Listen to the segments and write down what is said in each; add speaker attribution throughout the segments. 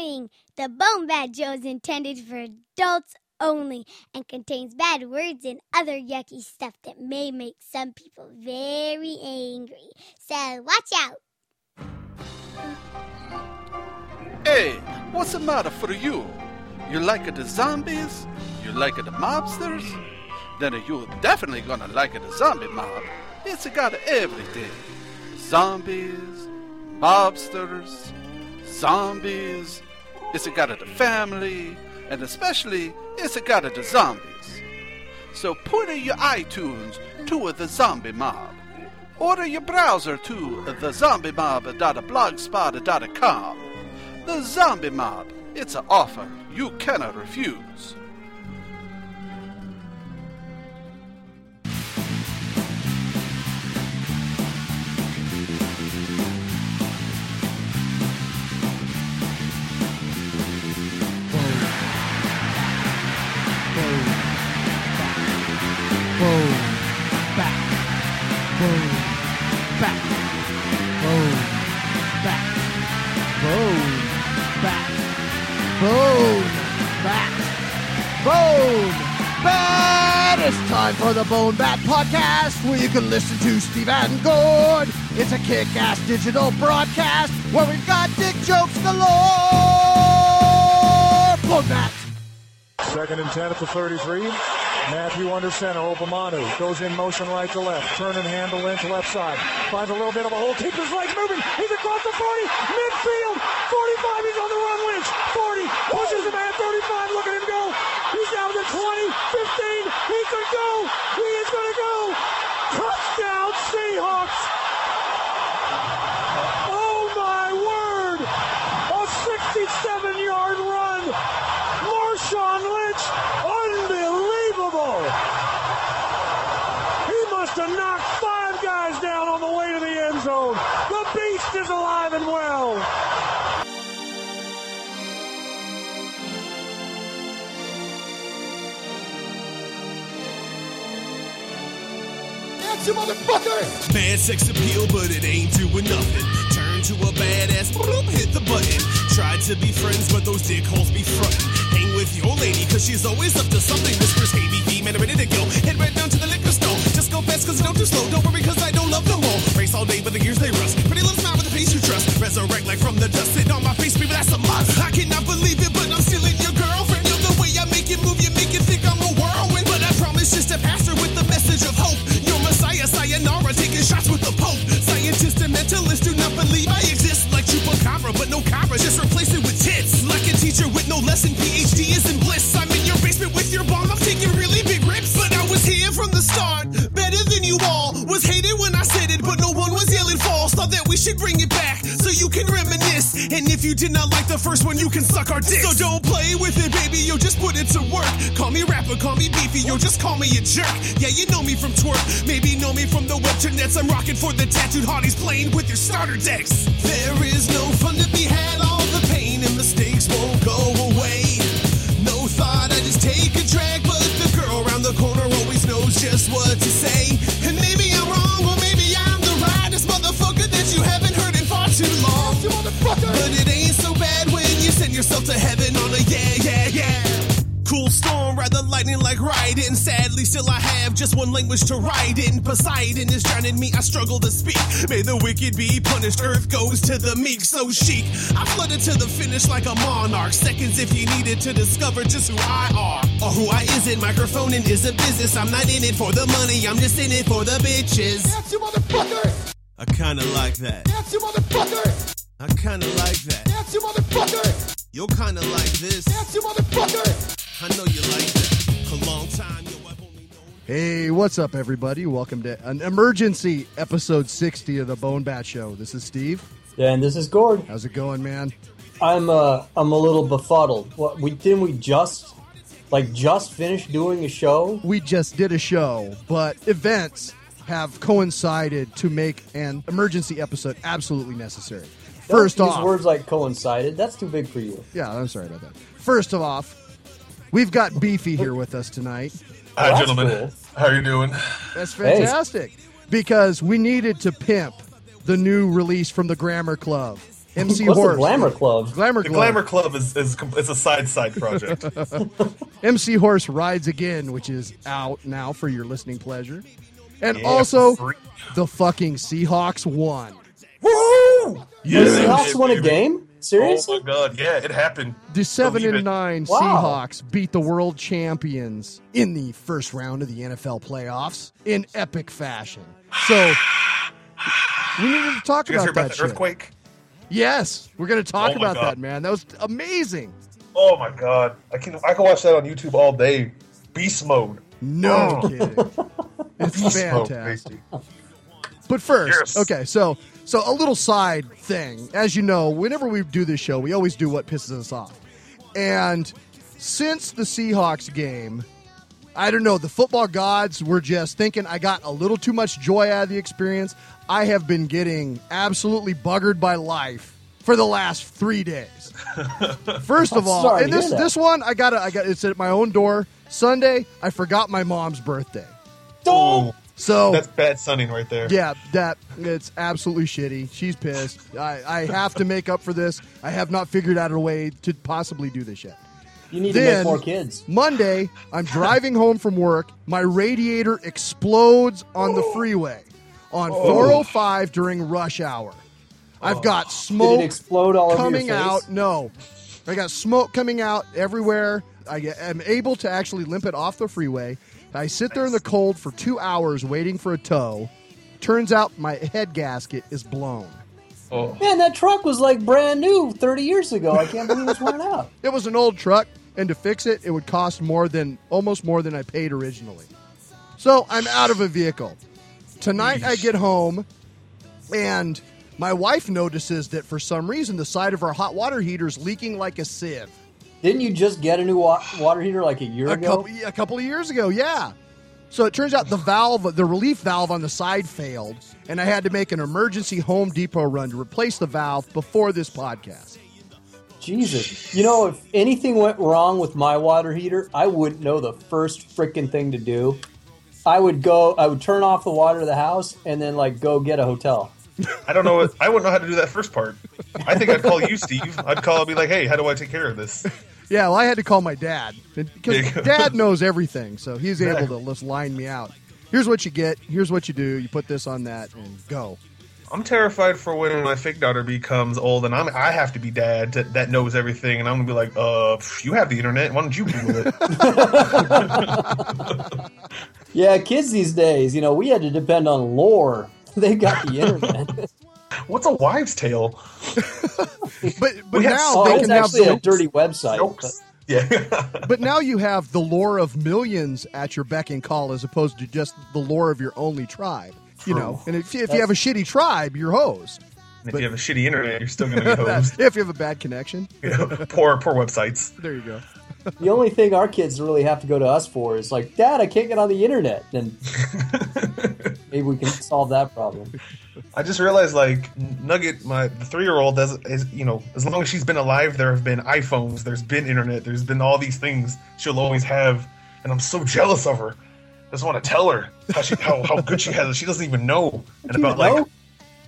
Speaker 1: Warning! The Bone Bat Show is intended for adults only and contains bad words and other yucky stuff that may make some people very angry. So watch out!
Speaker 2: Hey, what's the matter for you? You like it the zombies? You like it the mobsters? Then you're definitely gonna like it the zombie mob. It's got everything. Zombies, mobsters, zombies. It's got the family, and especially is it's got the zombies. So put in your iTunes to the zombie mob. Order your browser to thezombiemob.blogspot.com. The Zombie Mob. It's an offer you cannot refuse.
Speaker 3: Boom. Back. Boom. Bat! It's time for the Bone Bat Podcast where you can listen to Steve and Gord. It's a kick ass digital broadcast where we've got dick jokes galore. Bone Bat.
Speaker 4: Second and 10 at the 33. Matthew under center. Obomanu goes in motion right to left. Turn and handle in to left side. Finds a little bit of a hole. Keeps his legs moving. He's across the 40. Midfield. 45. He's on the run. Lynch. 40. Pushes him at 35. Look at him go. He's down to 20. 15. He could go. He is going to go. Touchdown Seahawks. Oh my word. A 67 yard run. Marshawn Lynch, unbelievable. He must have knocked five guys down on the way to the end zone. The beast is alive and well. That's you motherfucker!
Speaker 5: Mad sex appeal, but it ain't doing nothing. Turn to a badass, bloop, hit the button. Tried to be friends, but those dick holes be frontin'. Hang with your lady, cause she's always up to something. Whispers, hey, BB, man, I'm ready to go. Head right down to the liquor store. Just go fast, cause you don't too slow. Don't worry, cause I don't love no more. Race all day, but the gears they rust. Pretty little smile with a you trust. Resurrect like from the dust. Sit on my face, baby, that's a must. I cannot believe it, but I'm still in your girlfriend. You're the way I make it move, you make it think I'm a whirlwind. But I promise just to pass her with the message of hope. Your messiah, sayonara, taking shots with the pope. Scientists and mentalists do not believe I exist like chupacabra, but no cabra. Just replace it with tits. Like a teacher with no lesson, PhD is in bliss. I'm in your basement with your bomb, I'm taking really big rips. But I was here from the start, better than you all. Was hated when I said it, but no one was yelling false. Thought that we should bring it you can reminisce. And if you did not like the first one, you can suck our dick. So don't play with it, baby. Yo, just put it to work. Call me rapper, call me beefy. Yo, just call me a jerk. Yeah, you know me from twerk. Maybe know me from the web webternets. I'm rocking for the tattooed hotties playing with your starter decks. There is no fun to be yourself to heaven on a yeah, yeah, yeah. Cool storm, rather lightning like riding. Sadly, still I have just one language to write in. Poseidon is drowning me, I struggle to speak. May the wicked be punished, earth goes to the meek, so chic. I flooded to the finish like a monarch. Seconds if you needed to discover just who I are. Or who I isn't. Microphoning is a business. I'm not in it for the money, I'm just in it for the bitches.
Speaker 4: That's you motherfucker!
Speaker 5: I kinda like that.
Speaker 4: That's you motherfucker!
Speaker 5: I kinda like that.
Speaker 4: That's you motherfucker!
Speaker 5: You're kinda like this.
Speaker 4: That's you motherfucker!
Speaker 5: I know you like that. A long time, yo, I've only known.
Speaker 3: Hey, what's up, everybody? Welcome to an emergency episode 60 of the Bone Bat Show. This is Steve.
Speaker 6: Yeah, and this is Gord.
Speaker 3: How's it going, man?
Speaker 6: I'm uh I'm a little befuddled. What we didn't we just like just finish doing a show?
Speaker 3: We just did a show, but events have coincided to make an emergency episode absolutely necessary.
Speaker 6: Don't
Speaker 3: 1st
Speaker 6: use
Speaker 3: off,
Speaker 6: words like coincided. That's too big for you.
Speaker 3: yeah, I'm sorry about that. First of off, we've got Beefy here with us tonight.
Speaker 7: Hi,
Speaker 6: that's
Speaker 7: gentlemen.
Speaker 6: cool.
Speaker 7: How are you doing?
Speaker 3: That's
Speaker 6: Hey.
Speaker 3: fantastic because we needed to pimp the new release from the Grammar Club. MC
Speaker 6: What's
Speaker 3: Horse.
Speaker 6: the Glamour Club?
Speaker 3: Glamour
Speaker 7: The
Speaker 3: Club.
Speaker 7: Glamour Club is, is com- it's a side side project.
Speaker 3: MC Horse Rides Again, which is out now for your listening pleasure. And
Speaker 7: Yeah,
Speaker 3: also,
Speaker 7: free.
Speaker 3: the fucking Seahawks won.
Speaker 7: Woo!
Speaker 6: The
Speaker 7: Yes,
Speaker 6: Seahawks won a
Speaker 7: baby.
Speaker 6: game?
Speaker 7: Oh
Speaker 6: Seriously?
Speaker 7: my god, yeah, it happened.
Speaker 3: The seven
Speaker 7: Believe
Speaker 3: and
Speaker 7: it.
Speaker 3: nine
Speaker 6: Wow.
Speaker 3: Seahawks beat the world champions in the first round of the NFL playoffs in epic fashion. So we needed to talk
Speaker 7: Did you
Speaker 3: about
Speaker 7: about
Speaker 3: that
Speaker 7: the earthquake?
Speaker 3: Yes, we're going to talk
Speaker 7: Oh
Speaker 3: about
Speaker 7: God.
Speaker 3: that, man. That was amazing.
Speaker 7: Oh my god, I can I can watch that on YouTube all day. Beast mode.
Speaker 3: No
Speaker 7: Oh.
Speaker 3: kidding. It's
Speaker 7: Beast mode,
Speaker 3: fantastic.
Speaker 7: baby.
Speaker 3: But first,
Speaker 7: Yes.
Speaker 3: okay, so so a little side thing. As you know, whenever we do this show, we always do what pisses us off. And since the Seahawks game, I don't know, the football gods were just thinking I got a little too much joy out of the experience. I have been getting absolutely buggered by life for the last three days. First of all, and this this one I got I got it's at my own door. Sunday, I forgot my mom's birthday.
Speaker 7: Oh,
Speaker 3: So
Speaker 7: that's bad sunning right there.
Speaker 3: yeah, that it's absolutely shitty. She's pissed. I, I have to make up for this. I have not figured out a way to possibly do this yet.
Speaker 6: You need to
Speaker 3: Then-
Speaker 6: make more kids.
Speaker 3: Monday, I'm driving home from work. My radiator explodes on the freeway on 405 during rush hour. I've oh. got
Speaker 6: Did
Speaker 3: smoke
Speaker 6: it explode all over
Speaker 3: coming
Speaker 6: your face?
Speaker 3: out. No, I got smoke coming out everywhere. I am able to actually limp it off the freeway. I sit there in the cold for two hours waiting for a tow. Turns out my head gasket is blown.
Speaker 7: Oh.
Speaker 6: Man, that truck was like brand new 30 years ago. I can't believe it's worn out.
Speaker 3: It was an old truck, and to fix it, it would cost more than almost more than I paid originally. So I'm out of a vehicle. Tonight I get home, and my wife notices that for some reason the side of our hot water heater is leaking like a sieve.
Speaker 6: Didn't you just get a new wa- water heater like a year
Speaker 3: A
Speaker 6: ago?
Speaker 3: couple, a couple of years ago, yeah. So it turns out the valve, the relief valve on the side failed, and I had to make an emergency Home Depot run to replace the valve before this podcast.
Speaker 6: Jesus. You know, if anything went wrong with my water heater, I wouldn't know the first freaking thing to do. I would go, I would turn off the water of the house and then, like, go get a hotel.
Speaker 7: I don't know. What, I wouldn't know how to do that first part. I think I'd call you, Steve. I'd call and be like, "Hey, how do I take care of this?"
Speaker 3: Yeah, well, I had to call my dad because
Speaker 7: There you go.
Speaker 3: dad knows everything, so he's able to just line me out. Here's what you get. Here's what you do. You put this on that and go.
Speaker 7: I'm terrified for when my fake daughter becomes old and I'm I have to be dad that, that knows everything and I'm gonna be like, uh, pff, you have the internet. Why don't you Google it?
Speaker 6: Yeah, kids these days, you know, we had to depend on lore. They got the internet.
Speaker 7: What's a wives' tale?
Speaker 3: But but
Speaker 7: We have
Speaker 3: now
Speaker 6: oh,
Speaker 3: they
Speaker 6: it's
Speaker 3: can have
Speaker 6: actually a dirty website. but-
Speaker 7: Yeah.
Speaker 3: but now you have the lore of millions at your beck and call as opposed to just the lore of your only tribe. You know, and if, if you have a shitty tribe, you're hosed.
Speaker 7: if you have a shitty internet, you're still gonna be hosed.
Speaker 3: if you have a bad connection,
Speaker 7: You know, poor, poor websites.
Speaker 3: there you go.
Speaker 6: The only thing our kids really have to go to us for is like, Dad, I can't get on the internet. Then maybe we can solve that problem.
Speaker 7: I just realized, like Nugget, my three year old, does is you know, as long as she's been alive, there have been iPhones, there's been internet, there's been all these things she'll always have, and I'm so jealous of her. I just want to tell her how she how, how good she has it. She doesn't even know. And
Speaker 6: you
Speaker 7: about like
Speaker 6: know?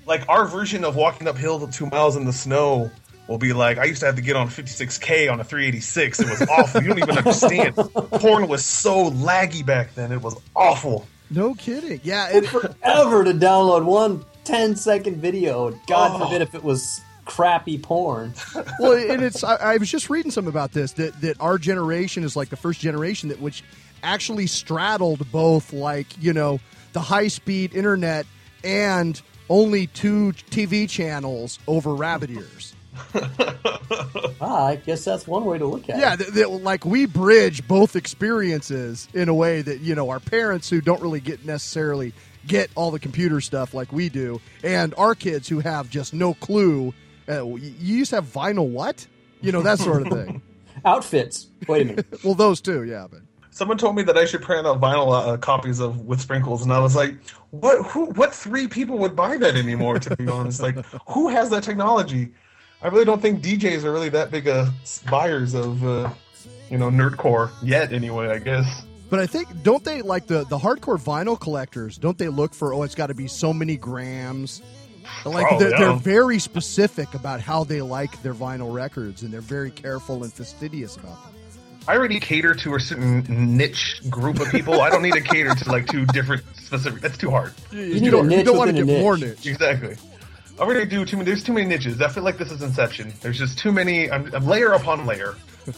Speaker 7: like our version of walking uphill to two miles in the snow will be like I used to have to get on 56k on a 386. It was awful. You don't even understand. Porn was so laggy back then. It was awful.
Speaker 3: No kidding. Yeah, it,
Speaker 6: Forever to download one 10 second video. God
Speaker 7: Oh.
Speaker 6: forbid if it was crappy porn.
Speaker 3: well, and it's. I, I was just reading something about this that that our generation is like the first generation that which actually straddled both like you know the high speed internet and only two TV channels over rabbit ears.
Speaker 6: Ah, I guess that's one way to look at
Speaker 3: Yeah,
Speaker 6: it.
Speaker 3: that, that, like we bridge both experiences in a way that you know our parents who don't really get necessarily get all the computer stuff like we do, and our kids who have just no clue. Uh, you used to have vinyl what? You know that sort of thing.
Speaker 6: Outfits. Wait a minute.
Speaker 3: well, those too. yeah, but
Speaker 7: Someone told me that I should print out vinyl uh, copies of with sprinkles, and I was like, "What? Who? What three people would buy that anymore?" To be honest, like, who has that technology? I really don't think DJs are really that big uh, buyers of, uh, you know, nerdcore yet. Anyway, I guess.
Speaker 3: But I think don't they like the the hardcore vinyl collectors? Don't they look for oh it's got to be so many grams Like
Speaker 7: Probably,
Speaker 3: they're,
Speaker 7: I
Speaker 3: they're very specific about how they like their vinyl records, and they're very careful and fastidious about them.
Speaker 7: I already cater to a certain niche group of people. I don't need to cater to like two different specific. That's too hard.
Speaker 6: You,
Speaker 3: You
Speaker 6: need
Speaker 3: don't,
Speaker 6: a niche
Speaker 3: you don't want to get
Speaker 6: niche.
Speaker 3: more niche.
Speaker 7: Exactly. I already do too many. There's too many niches. I feel like this is Inception. There's just too many. I'm, I'm layer upon layer.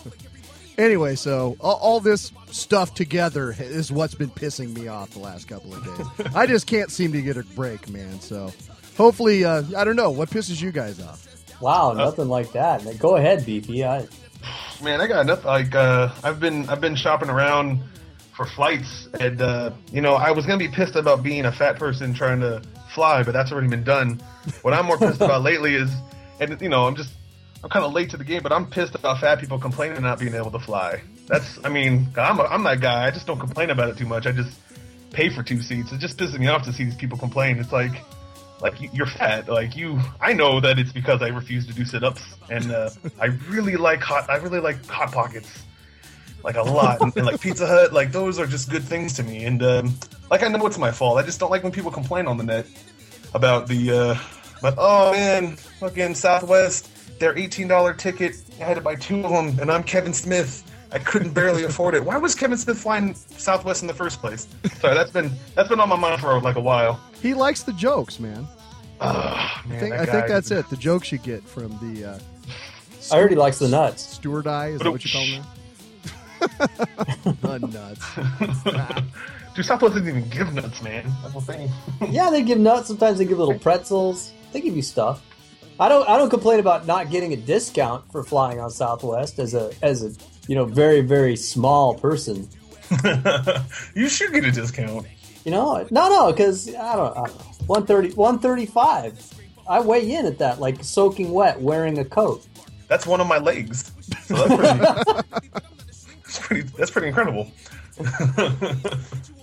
Speaker 3: Anyway, so all, all this stuff together is what's been pissing me off the last couple of days. I just can't seem to get a break, man. So hopefully, uh, I don't know what pisses you guys off.
Speaker 6: Wow, nothing like that. Man, Go ahead, Beefy. I,
Speaker 7: Man, I got enough. Like uh, I've been I've been shopping around for flights, and uh, you know I was gonna be pissed about being a fat person trying to fly, but that's already been done. What I'm more pissed about lately is, and you know I'm just I'm kind of late to the game, but I'm pissed about fat people complaining not being able to fly. That's I mean I'm a, I'm that guy. I just don't complain about it too much. I just pay for two seats. It just pisses me off to see these people complain. It's like like you- you're fat. Like you, I know that it's because I refuse to do sit-ups, and uh, I really like hot. I really like hot pockets, like a lot, and, and like Pizza Hut. Like those are just good things to me. And um, like I know it's my fault. I just don't like when people complain on the net about the. Uh, but oh man, fucking Southwest, their eighteen dollar ticket. I had to buy two of them, and I'm Kevin Smith. I couldn't barely afford it. Why was Kevin Smith flying Southwest in the first place? Sorry, that's been that's been on my mind for like a while.
Speaker 3: He likes the jokes, man.
Speaker 7: Ah,
Speaker 3: I
Speaker 7: man,
Speaker 3: think I think that's it. The jokes you get from the uh,
Speaker 6: I already likes the nuts.
Speaker 3: steward eye. Is that what you call them? The nuts.
Speaker 7: Dude, Southwest doesn't even give nuts, man. That's the thing.
Speaker 6: Yeah, they give nuts. Sometimes they give little pretzels. They give you stuff. I don't. I don't complain about not getting a discount for flying on Southwest as a as a you know very very small person.
Speaker 7: you should get a discount.
Speaker 6: You know, no, no, because I don't. I don't know. 130, 135. I weigh in at that, like soaking wet, wearing a coat.
Speaker 7: That's one of my legs. So that's pretty. that's pretty. Incredible.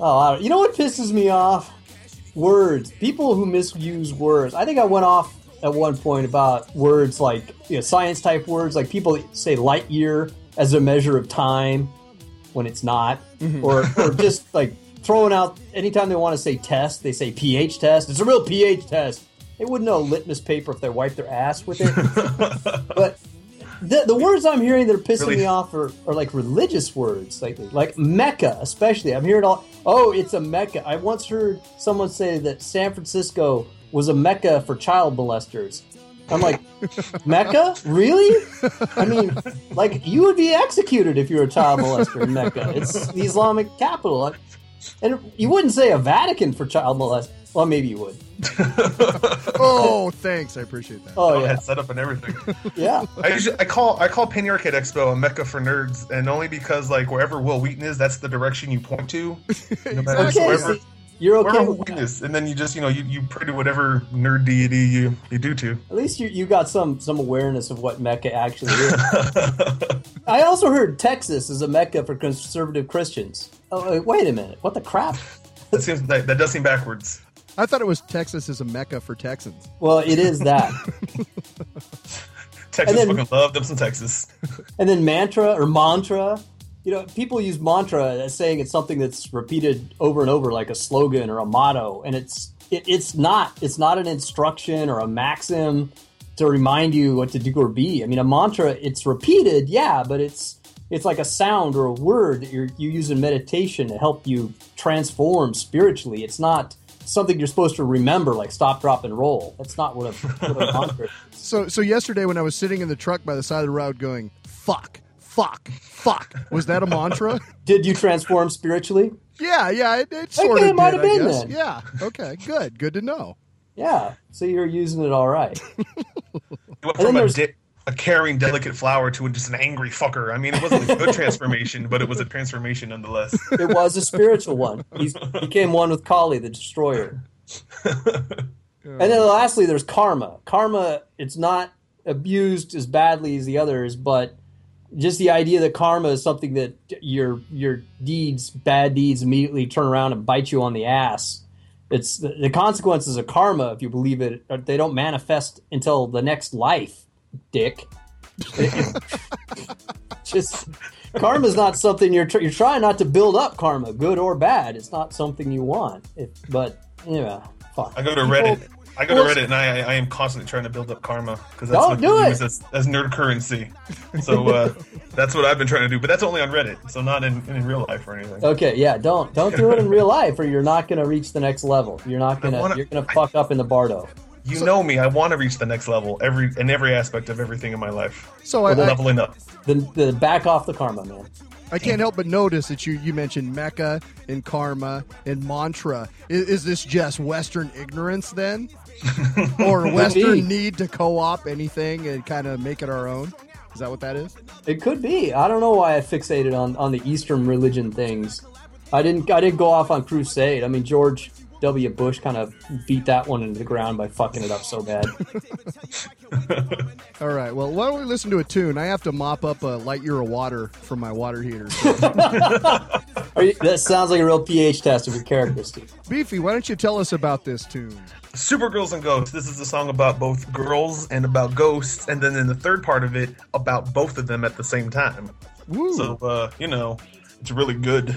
Speaker 6: Oh, you know what pisses me off? Words. People who misuse words. I think I went off at one point about words like you know, science type words, like people say light year as a measure of time when it's not, mm-hmm. or, or just like throwing out anytime they want to say test, they say pH test. It's a real pH test. They wouldn't know litmus paper if they wiped their ass with it. but the, the words I'm hearing that are pissing
Speaker 7: Really?
Speaker 6: me off are, are like religious words, like like Mecca, especially. I'm hearing all. Oh, it's a Mecca. I once heard someone say that San Francisco was a Mecca for child molesters. I'm like, Mecca? Really? I mean, like you would be executed if you were a child molester in Mecca. It's the Islamic capital, and you wouldn't say a Vatican for child molest. Well, maybe you would.
Speaker 3: Oh, thanks. I appreciate that.
Speaker 6: Oh
Speaker 7: I
Speaker 6: yeah,
Speaker 7: had set up and everything.
Speaker 6: yeah.
Speaker 7: I usually, I call I call Penny Arcade Expo a mecca for nerds, and only because like wherever Wil Wheaton is, that's the direction you point to. No matter
Speaker 6: Okay,
Speaker 7: wherever,
Speaker 6: so you're okay.
Speaker 7: wherever
Speaker 6: Wil
Speaker 7: Wheaton
Speaker 6: that.
Speaker 7: is, and then you just you know you, you pray to whatever nerd deity you, you do to.
Speaker 6: At least you, you got some some awareness of what Mecca actually is. I also heard Texas is a Mecca for conservative Christians. Oh, wait, wait a minute. What the crap?
Speaker 7: that seems that, that does seem backwards.
Speaker 3: I thought it was Texas is a mecca for Texans.
Speaker 6: Well, it is that.
Speaker 7: Texas
Speaker 6: And then-
Speaker 7: fucking love them some Texas.
Speaker 6: and then mantra or mantra. You know, people use mantra as saying it's something that's repeated over and over, like a slogan or a motto, and it's it, it's not. It's not an instruction or a maxim to remind you what to do or be. I mean, a mantra it's repeated, yeah, but it's it's like a sound or a word that you you use in meditation to help you transform spiritually. It's not something you're supposed to remember, like stop, drop, and roll. That's not what a, what a mantra. is.
Speaker 3: So, so yesterday when I was sitting in the truck by the side of the road going "fuck, fuck, fuck," was that a mantra?
Speaker 6: Did you transform spiritually?
Speaker 3: yeah, yeah, it, it sort
Speaker 6: Okay,
Speaker 3: of
Speaker 6: it might
Speaker 3: did,
Speaker 6: have
Speaker 3: I
Speaker 6: been
Speaker 3: guess.
Speaker 6: then.
Speaker 3: Yeah, okay, good, good to know.
Speaker 6: Yeah, so you're using it all right.
Speaker 7: You went from a, di- a caring, delicate flower to just an angry fucker. I mean, it wasn't a good transformation, but it was a transformation nonetheless.
Speaker 6: It was a spiritual one. He became one with Kali, the destroyer. And then lastly, there's karma. Karma, it's not abused as badly as the others, but just the idea that karma is something that your your deeds, bad deeds, immediately turn around and bite you on the ass. It's the, the consequences of karma, if you believe it, they don't manifest until the next life, dick. just karma is not something you're tr- you're trying not to build up karma, good or bad. It's not something you want. It, but yeah, fine.
Speaker 7: I go to
Speaker 6: People-
Speaker 7: Reddit. I go to Reddit and I, I am constantly trying to build up karma because that's
Speaker 6: Don't
Speaker 7: what
Speaker 6: do
Speaker 7: use as, as nerd currency. So uh, that's what I've been trying to do, but that's only on Reddit, so not in, in real life or anything.
Speaker 6: Okay, yeah, don't don't do it in real life, or you're not gonna reach the next level. You're not gonna
Speaker 7: wanna-
Speaker 6: you're gonna fuck up in the bardo.
Speaker 7: You know me; I want to reach the next level every in every aspect of everything in my life.
Speaker 3: So I, I,
Speaker 7: Leveling up.
Speaker 6: The, the back off the karma, man.
Speaker 3: I can't help but notice that you, you mentioned Mecca and Karma and Mantra. Is, is this just Western ignorance then? or. Western need to co op anything and kind of make it our own? Is that what that is?
Speaker 6: It could be. I don't know why I fixated on on the Eastern religion things. I didn't I didn't go off on crusade. I mean George W. Bush kind of beat that one into the ground by fucking it up so bad.
Speaker 3: All right. Well, why don't we listen to a tune? I have to mop up a light year of water from my water heater.
Speaker 6: Are you, that sounds like a real pH test of your character, Steve.
Speaker 3: Beefy, why don't you tell us about this tune?
Speaker 7: Supergirls and Ghosts. This is a song about both girls and about ghosts, and then in the third part of it, about both of them at the same time.
Speaker 3: Woo.
Speaker 7: So, uh, you know, it's really good,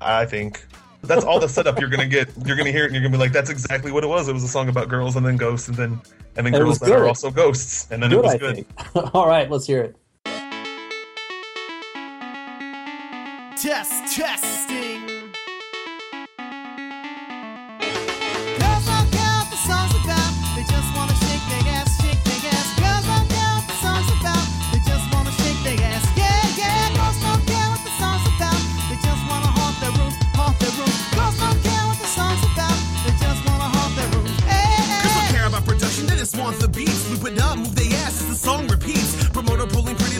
Speaker 7: I think. That's all the setup you're gonna get. You're gonna hear it, and you're gonna be like, "That's exactly what it was." It was a song about girls and then ghosts, and then and then
Speaker 6: And
Speaker 7: girls
Speaker 6: was
Speaker 7: that are also ghosts, and then it was
Speaker 6: I
Speaker 7: good.
Speaker 6: All right, let's hear it.
Speaker 5: Test, testing.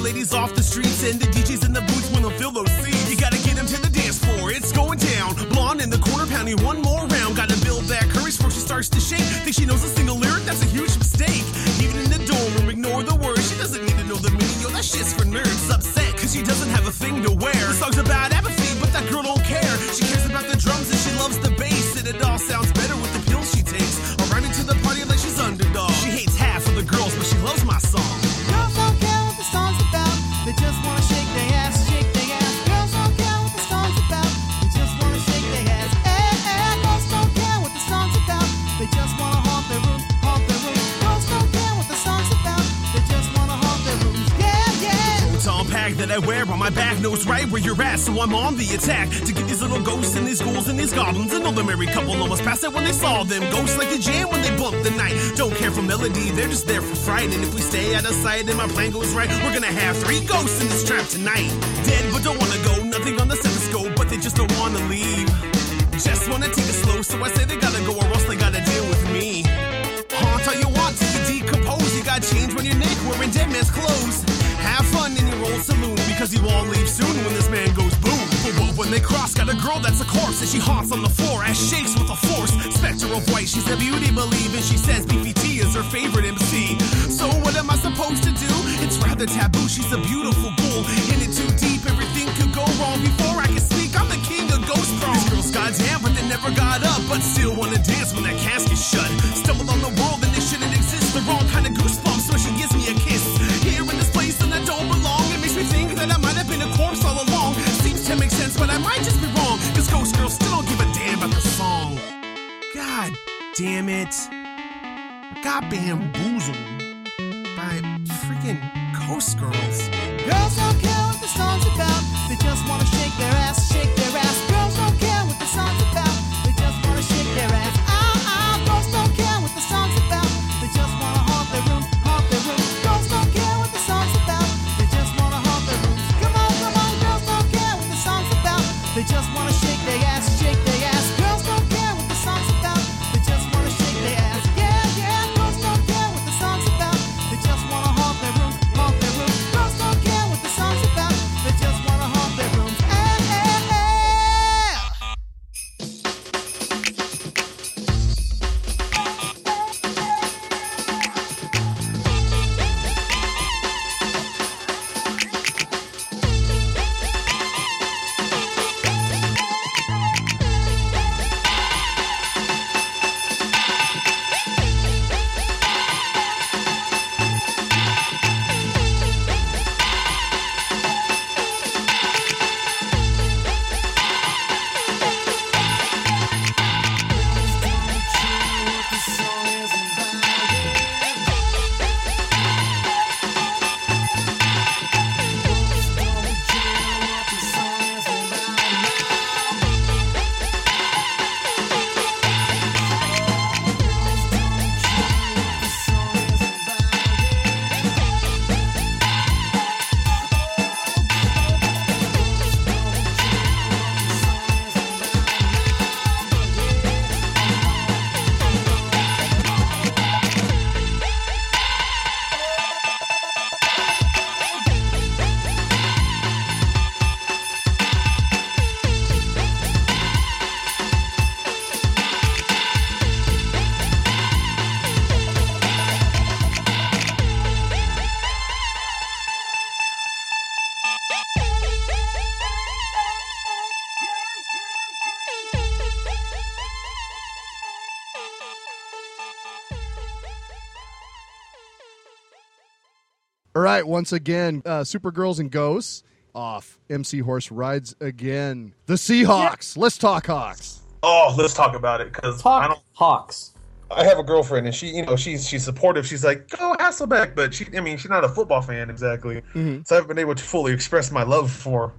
Speaker 5: Ladies off the streets, and the DJs in the booths wanna fill those seats. You gotta get them to the dance floor, it's going down. Blonde in the corner, pounding one more round. Gotta build that courage before she starts to shake. Think she knows a single lyric, that's a huge mistake. Even in the dorm room, ignore the words. She doesn't need to know the meaning, yo, that shit's for nerds. Upset, cause she doesn't have a thing to wear. The song's about apathy, but that girl don't care. She cares about the drums and she loves the bass. And it all sounds better I wear on my back knows right where you're at, so I'm on the attack to get these little ghosts and these ghouls and these goblins. I know the married couple almost passed out when they saw them. Ghosts like the jam when they bump the night. Don't care for melody, they're just there for fright. And if we stay out of sight and my plan goes right, we're gonna have three ghosts in this trap tonight. Dead but don't wanna go, nothing on the stethoscope, but they just don't wanna leave. Just wanna take it slow, so I say they gotta go or else they gotta deal with me. Haunt all you want till you decompose. You got change when you're Nick wearing dead man's clothes. Have fun in your old saloon because you all leave soon when this man goes boom. But what when they cross, got a girl that's a corpse and she haunts on the floor as shakes with a force. Spectre of white, she's a beauty believer. She says BPT is her favorite MC. So what am I supposed to do? It's rather taboo. She's a beautiful bull. In it too deep, everything could go wrong before I can speak. I'm the king of ghost prom. These girls got down, but they never got up. But still wanna dance when that casket's shut. Stumbled on the Ghost girls still don't give a damn about the song. God damn it. I got bamboozled by freaking ghost girls.
Speaker 8: Girls don't care what the song's about. They just wanna shake their ass.
Speaker 3: Right, once again, uh, Supergirls and Ghosts off. MC Horse rides again. The Seahawks. Let's talk Hawks.
Speaker 7: Oh, let's talk about it because I don't.
Speaker 6: Hawks.
Speaker 7: I have a girlfriend and she, you know, she's she's supportive. She's like, go Hasselbeck, but she, I mean, she's not a football fan exactly. So I haven't been able to fully express my love for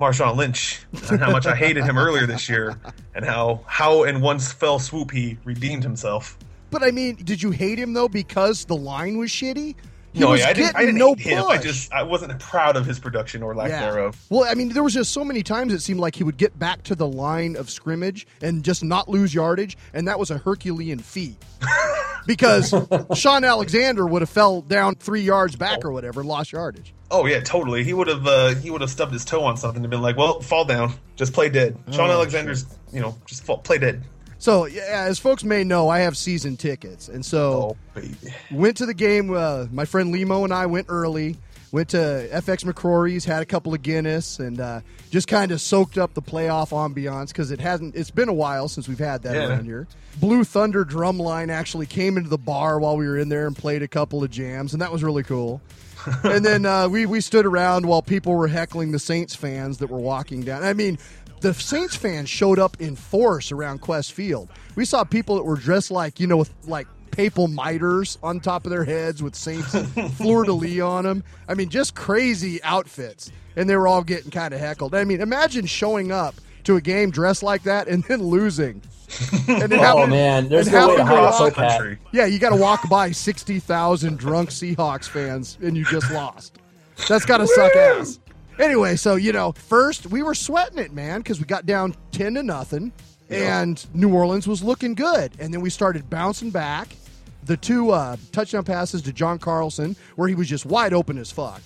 Speaker 7: Marshawn Lynch and how much I hated him earlier this year, and how how in one fell swoop he redeemed himself.
Speaker 3: But I mean, did you hate him though because the line was shitty? He
Speaker 7: no,
Speaker 3: was
Speaker 7: yeah, I didn't, I didn't
Speaker 3: no
Speaker 7: hate him. I just I wasn't proud of his production or lack thereof.
Speaker 3: Well, I mean, there was just so many times it seemed like he would get back to the line of scrimmage and just not lose yardage, and that was a Herculean feat. because Shaun Alexander would have fell down three yards back or whatever lost yardage.
Speaker 7: Oh yeah, totally. He would have uh, he would have stubbed his toe on something and been like, "Well, fall down, just play dead." Shaun
Speaker 3: Oh,
Speaker 7: Alexander's, you know, just fall, play dead.
Speaker 3: So, yeah, as folks may know, I have season tickets, and so
Speaker 7: Oh baby.
Speaker 3: went to the game. Uh, my friend Limo and I went early. Went to FX McRory's, had a couple of Guinness, and uh, just kind of soaked up the playoff ambiance because it hasn't. It's been a while since we've had that
Speaker 7: Yeah.
Speaker 3: around here. Blue Thunder Drumline actually came into the bar while we were in there and played a couple of jams, and that was really cool. and then uh, we we stood around while people were heckling the Saints fans that were walking down. I mean, the Saints fans showed up in force around Qwest Field. We saw people that were dressed like you know with like papal miters on top of their heads with Saints fleur de lis on them. I mean, just crazy outfits, and they were all getting kind of heckled. I mean, imagine showing up to a game dressed like that and then losing. and then
Speaker 6: Oh
Speaker 3: having-
Speaker 6: man, there's
Speaker 3: and
Speaker 6: no way to hide a
Speaker 3: walk-
Speaker 6: soap hat.
Speaker 7: country.
Speaker 3: yeah, you got to walk by 60,000 drunk Seahawks fans and you just lost. That's got to suck ass. Anyway, so, you know, first we were sweating it, man, because we got down 10 to nothing and New Orleans was looking good. And then we started bouncing back. The two uh, touchdown passes to John Carlson, where he was just wide open as fuck.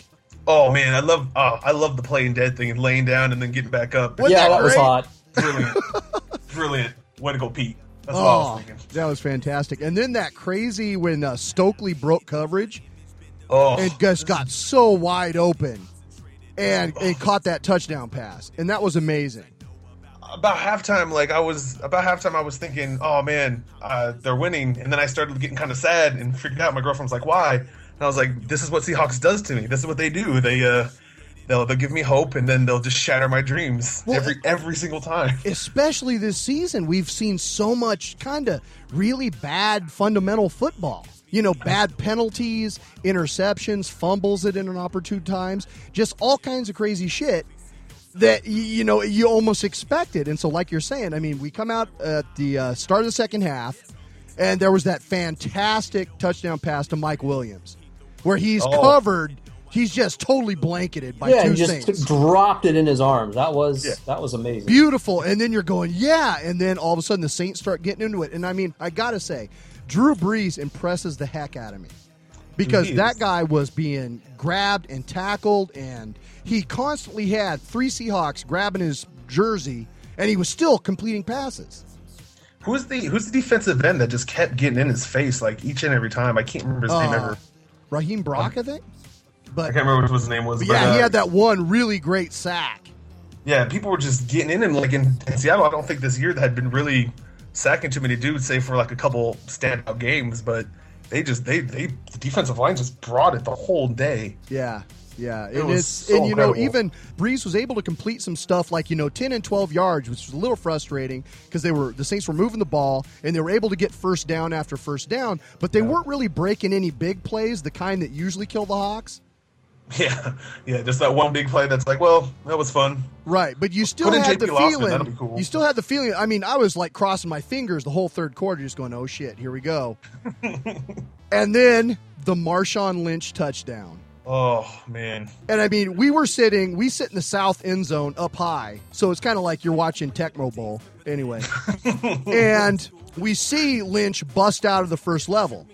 Speaker 7: Oh man, I love oh, I love the playing dead thing and laying down and then getting back up.
Speaker 3: Wasn't
Speaker 6: yeah,
Speaker 3: that
Speaker 6: that was hot.
Speaker 7: Brilliant, brilliant. Way to go, Pete. That's what I
Speaker 3: Oh,
Speaker 7: was thinking.
Speaker 3: that was fantastic. And then that crazy when uh, Stokley broke coverage.
Speaker 7: Oh,
Speaker 3: and just got so wide open and, and caught that touchdown pass. And that was amazing.
Speaker 7: about halftime, like I was about halftime, I was thinking, oh man, uh, they're winning, and then I started getting kind of sad and freaked out. My girlfriend was like, why? And I was like, this is what Seahawks does to me. This is what they do. They uh, they'll they'll give me hope, and then they'll just shatter my dreams
Speaker 3: Well,
Speaker 7: every every single time.
Speaker 3: Especially this season, we've seen so much kind of really bad fundamental football. You know, bad penalties, interceptions, fumbles at inopportune times, just all kinds of crazy shit that you know you almost expected. And so, like you're saying, I mean, we come out at the uh, start of the second half, and there was that fantastic touchdown pass to Mike Williams, where he's
Speaker 7: Oh.
Speaker 3: covered. He's just totally blanketed by
Speaker 6: Yeah,
Speaker 3: two
Speaker 6: just
Speaker 3: Saints.
Speaker 6: t- dropped it in his arms. That was
Speaker 7: Yeah.
Speaker 6: that was amazing.
Speaker 3: beautiful. And then you're going, yeah. And then all of a sudden the Saints start getting into it. And I mean, I got to say, Drew Brees impresses the heck out of me because
Speaker 7: He
Speaker 3: that guy was being grabbed and tackled. And he constantly had three Seahawks grabbing his jersey and he was still completing passes.
Speaker 7: Who's the who's the defensive end that just kept getting in his face like each and every time? I can't remember his name
Speaker 3: Uh,
Speaker 7: ever.
Speaker 3: Raheem Brock, I think. But I
Speaker 7: can't remember what his name was.
Speaker 3: but
Speaker 7: but,
Speaker 3: yeah, he
Speaker 7: uh,
Speaker 3: had that one really great sack.
Speaker 7: Yeah, people were just getting in him like in, in Seattle. I don't think this year that had been really sacking too many dudes, save for like a couple standout games. But they just they they the defensive line just brought it the whole day.
Speaker 3: Yeah. Yeah,
Speaker 7: It
Speaker 3: and
Speaker 7: was
Speaker 3: it's
Speaker 7: so
Speaker 3: and you know even Brees was able to complete some stuff like you know ten and twelve yards, which was a little frustrating because they were the Saints were moving the ball and they were able to get first down after first down, but they weren't really breaking any big plays, the kind that usually kill the Hawks.
Speaker 7: Yeah, yeah, just that one big play that's like, well, that was fun.
Speaker 3: Right, but you still had the
Speaker 7: Losman,
Speaker 3: feeling.
Speaker 7: cool.
Speaker 3: You still had the feeling. I mean, I was like crossing my fingers the whole third quarter, just going, "Oh shit, here we go." and then the Marshawn Lynch touchdown.
Speaker 7: Oh man,
Speaker 3: And I mean, we were sitting, we sit in the south end zone up high. So it's kind of like you're watching Tecmo Bowl anyway. and we see Lynch bust out of the first level.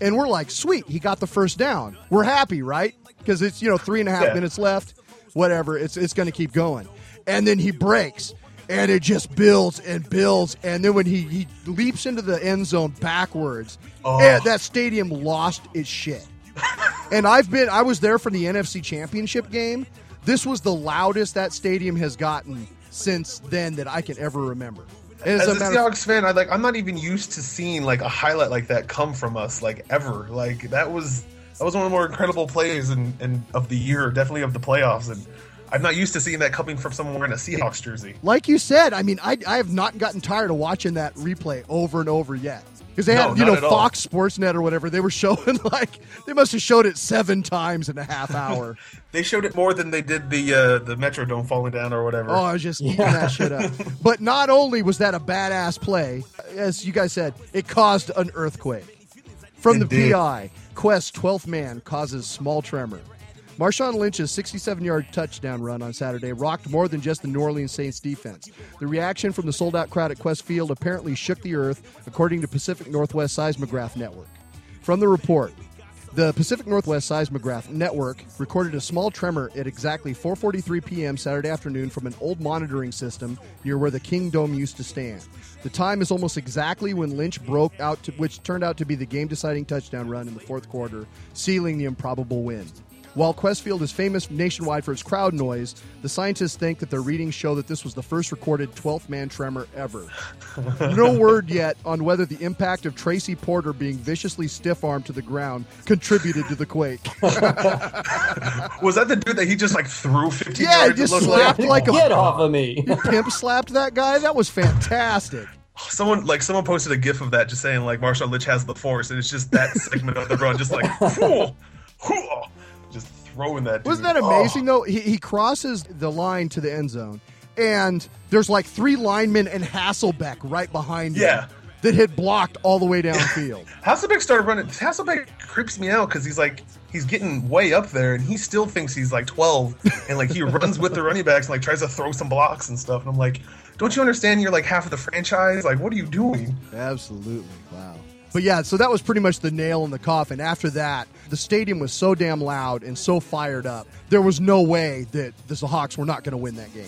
Speaker 3: And we're like, sweet, he got the first down. We're happy, right? Because it's, you know, three and a half
Speaker 7: Yeah.
Speaker 3: minutes left. Whatever. It's, it's going to keep going. And then he breaks. And it just builds and builds. And then when he, he leaps into the end zone backwards,
Speaker 7: Oh.
Speaker 3: and that stadium lost its shit. And I've been I was there for the NFC Championship game. This was the loudest that stadium has gotten since then that I can ever remember.
Speaker 7: As
Speaker 3: as
Speaker 7: a
Speaker 3: a of-
Speaker 7: Seahawks fan, I like I'm not even used to seeing like a highlight like that come from us like ever. Like that was that was one of the more incredible plays in, in of the year, definitely of the playoffs. And I'm not used to seeing that coming from someone wearing a Seahawks jersey.
Speaker 3: Like you said, I mean, I, I have not gotten tired of watching that replay over and over yet. Because they
Speaker 7: No,
Speaker 3: had, you know,
Speaker 7: at all.
Speaker 3: Fox Sportsnet or whatever, they were showing like, they must have showed it seven times in a half hour.
Speaker 7: They showed it more than they did the uh, the Metrodome falling down or whatever.
Speaker 3: Oh, I was just eating that shit up. But not only was that a badass play, as you guys said, it caused an earthquake. From the PI, Qwest 12th man causes small tremor. Marshawn Lynch's 67 yard touchdown run on Saturday rocked more than just the New Orleans Saints defense. The reaction from the sold out crowd at Qwest Field apparently shook the earth, according to Pacific Northwest Seismograph Network. From the report, the Pacific Northwest Seismograph Network recorded a small tremor at exactly 4:43 p.m. Saturday afternoon from an old monitoring system near where the Kingdome used to stand. The time is almost exactly when Lynch broke out, to, which turned out to be the game-deciding touchdown run in the fourth quarter, sealing the improbable win. While Qwestfield is famous nationwide for its crowd noise, the scientists think that their readings show that this was the first recorded 12th man tremor ever. no word yet on whether the impact of Tracy Porter being viciously stiff armed to the ground contributed to the quake.
Speaker 7: Was that the dude that he just like threw 15
Speaker 3: Yeah, he just
Speaker 7: looked
Speaker 3: slapped like a
Speaker 6: Get off of me.
Speaker 3: pimp slapped that guy. That was fantastic.
Speaker 7: someone like someone posted a gif of that just saying like Marshawn Lynch has the force and it's just that segment of the run just like whoo, whoo, just throwing that dude.
Speaker 3: Wasn't that
Speaker 7: Oh.
Speaker 3: amazing though? He, he crosses the line to the end zone, and there's like three linemen and Hasselbeck right behind him
Speaker 7: Yeah.
Speaker 3: that had blocked all the way downfield.
Speaker 7: Hasselbeck started running Hasselbeck creeps me out because he's like he's getting way up there and he still thinks he's like 12 and like he runs with the running backs and like tries to throw some blocks and stuff and I'm like don't you understand you're like half of the franchise like what are you doing
Speaker 3: Absolutely. Wow. But yeah, so that was pretty much the nail in the coffin. After that, the stadium was so damn loud and so fired up. There was no way that the Hawks were not going to win that game.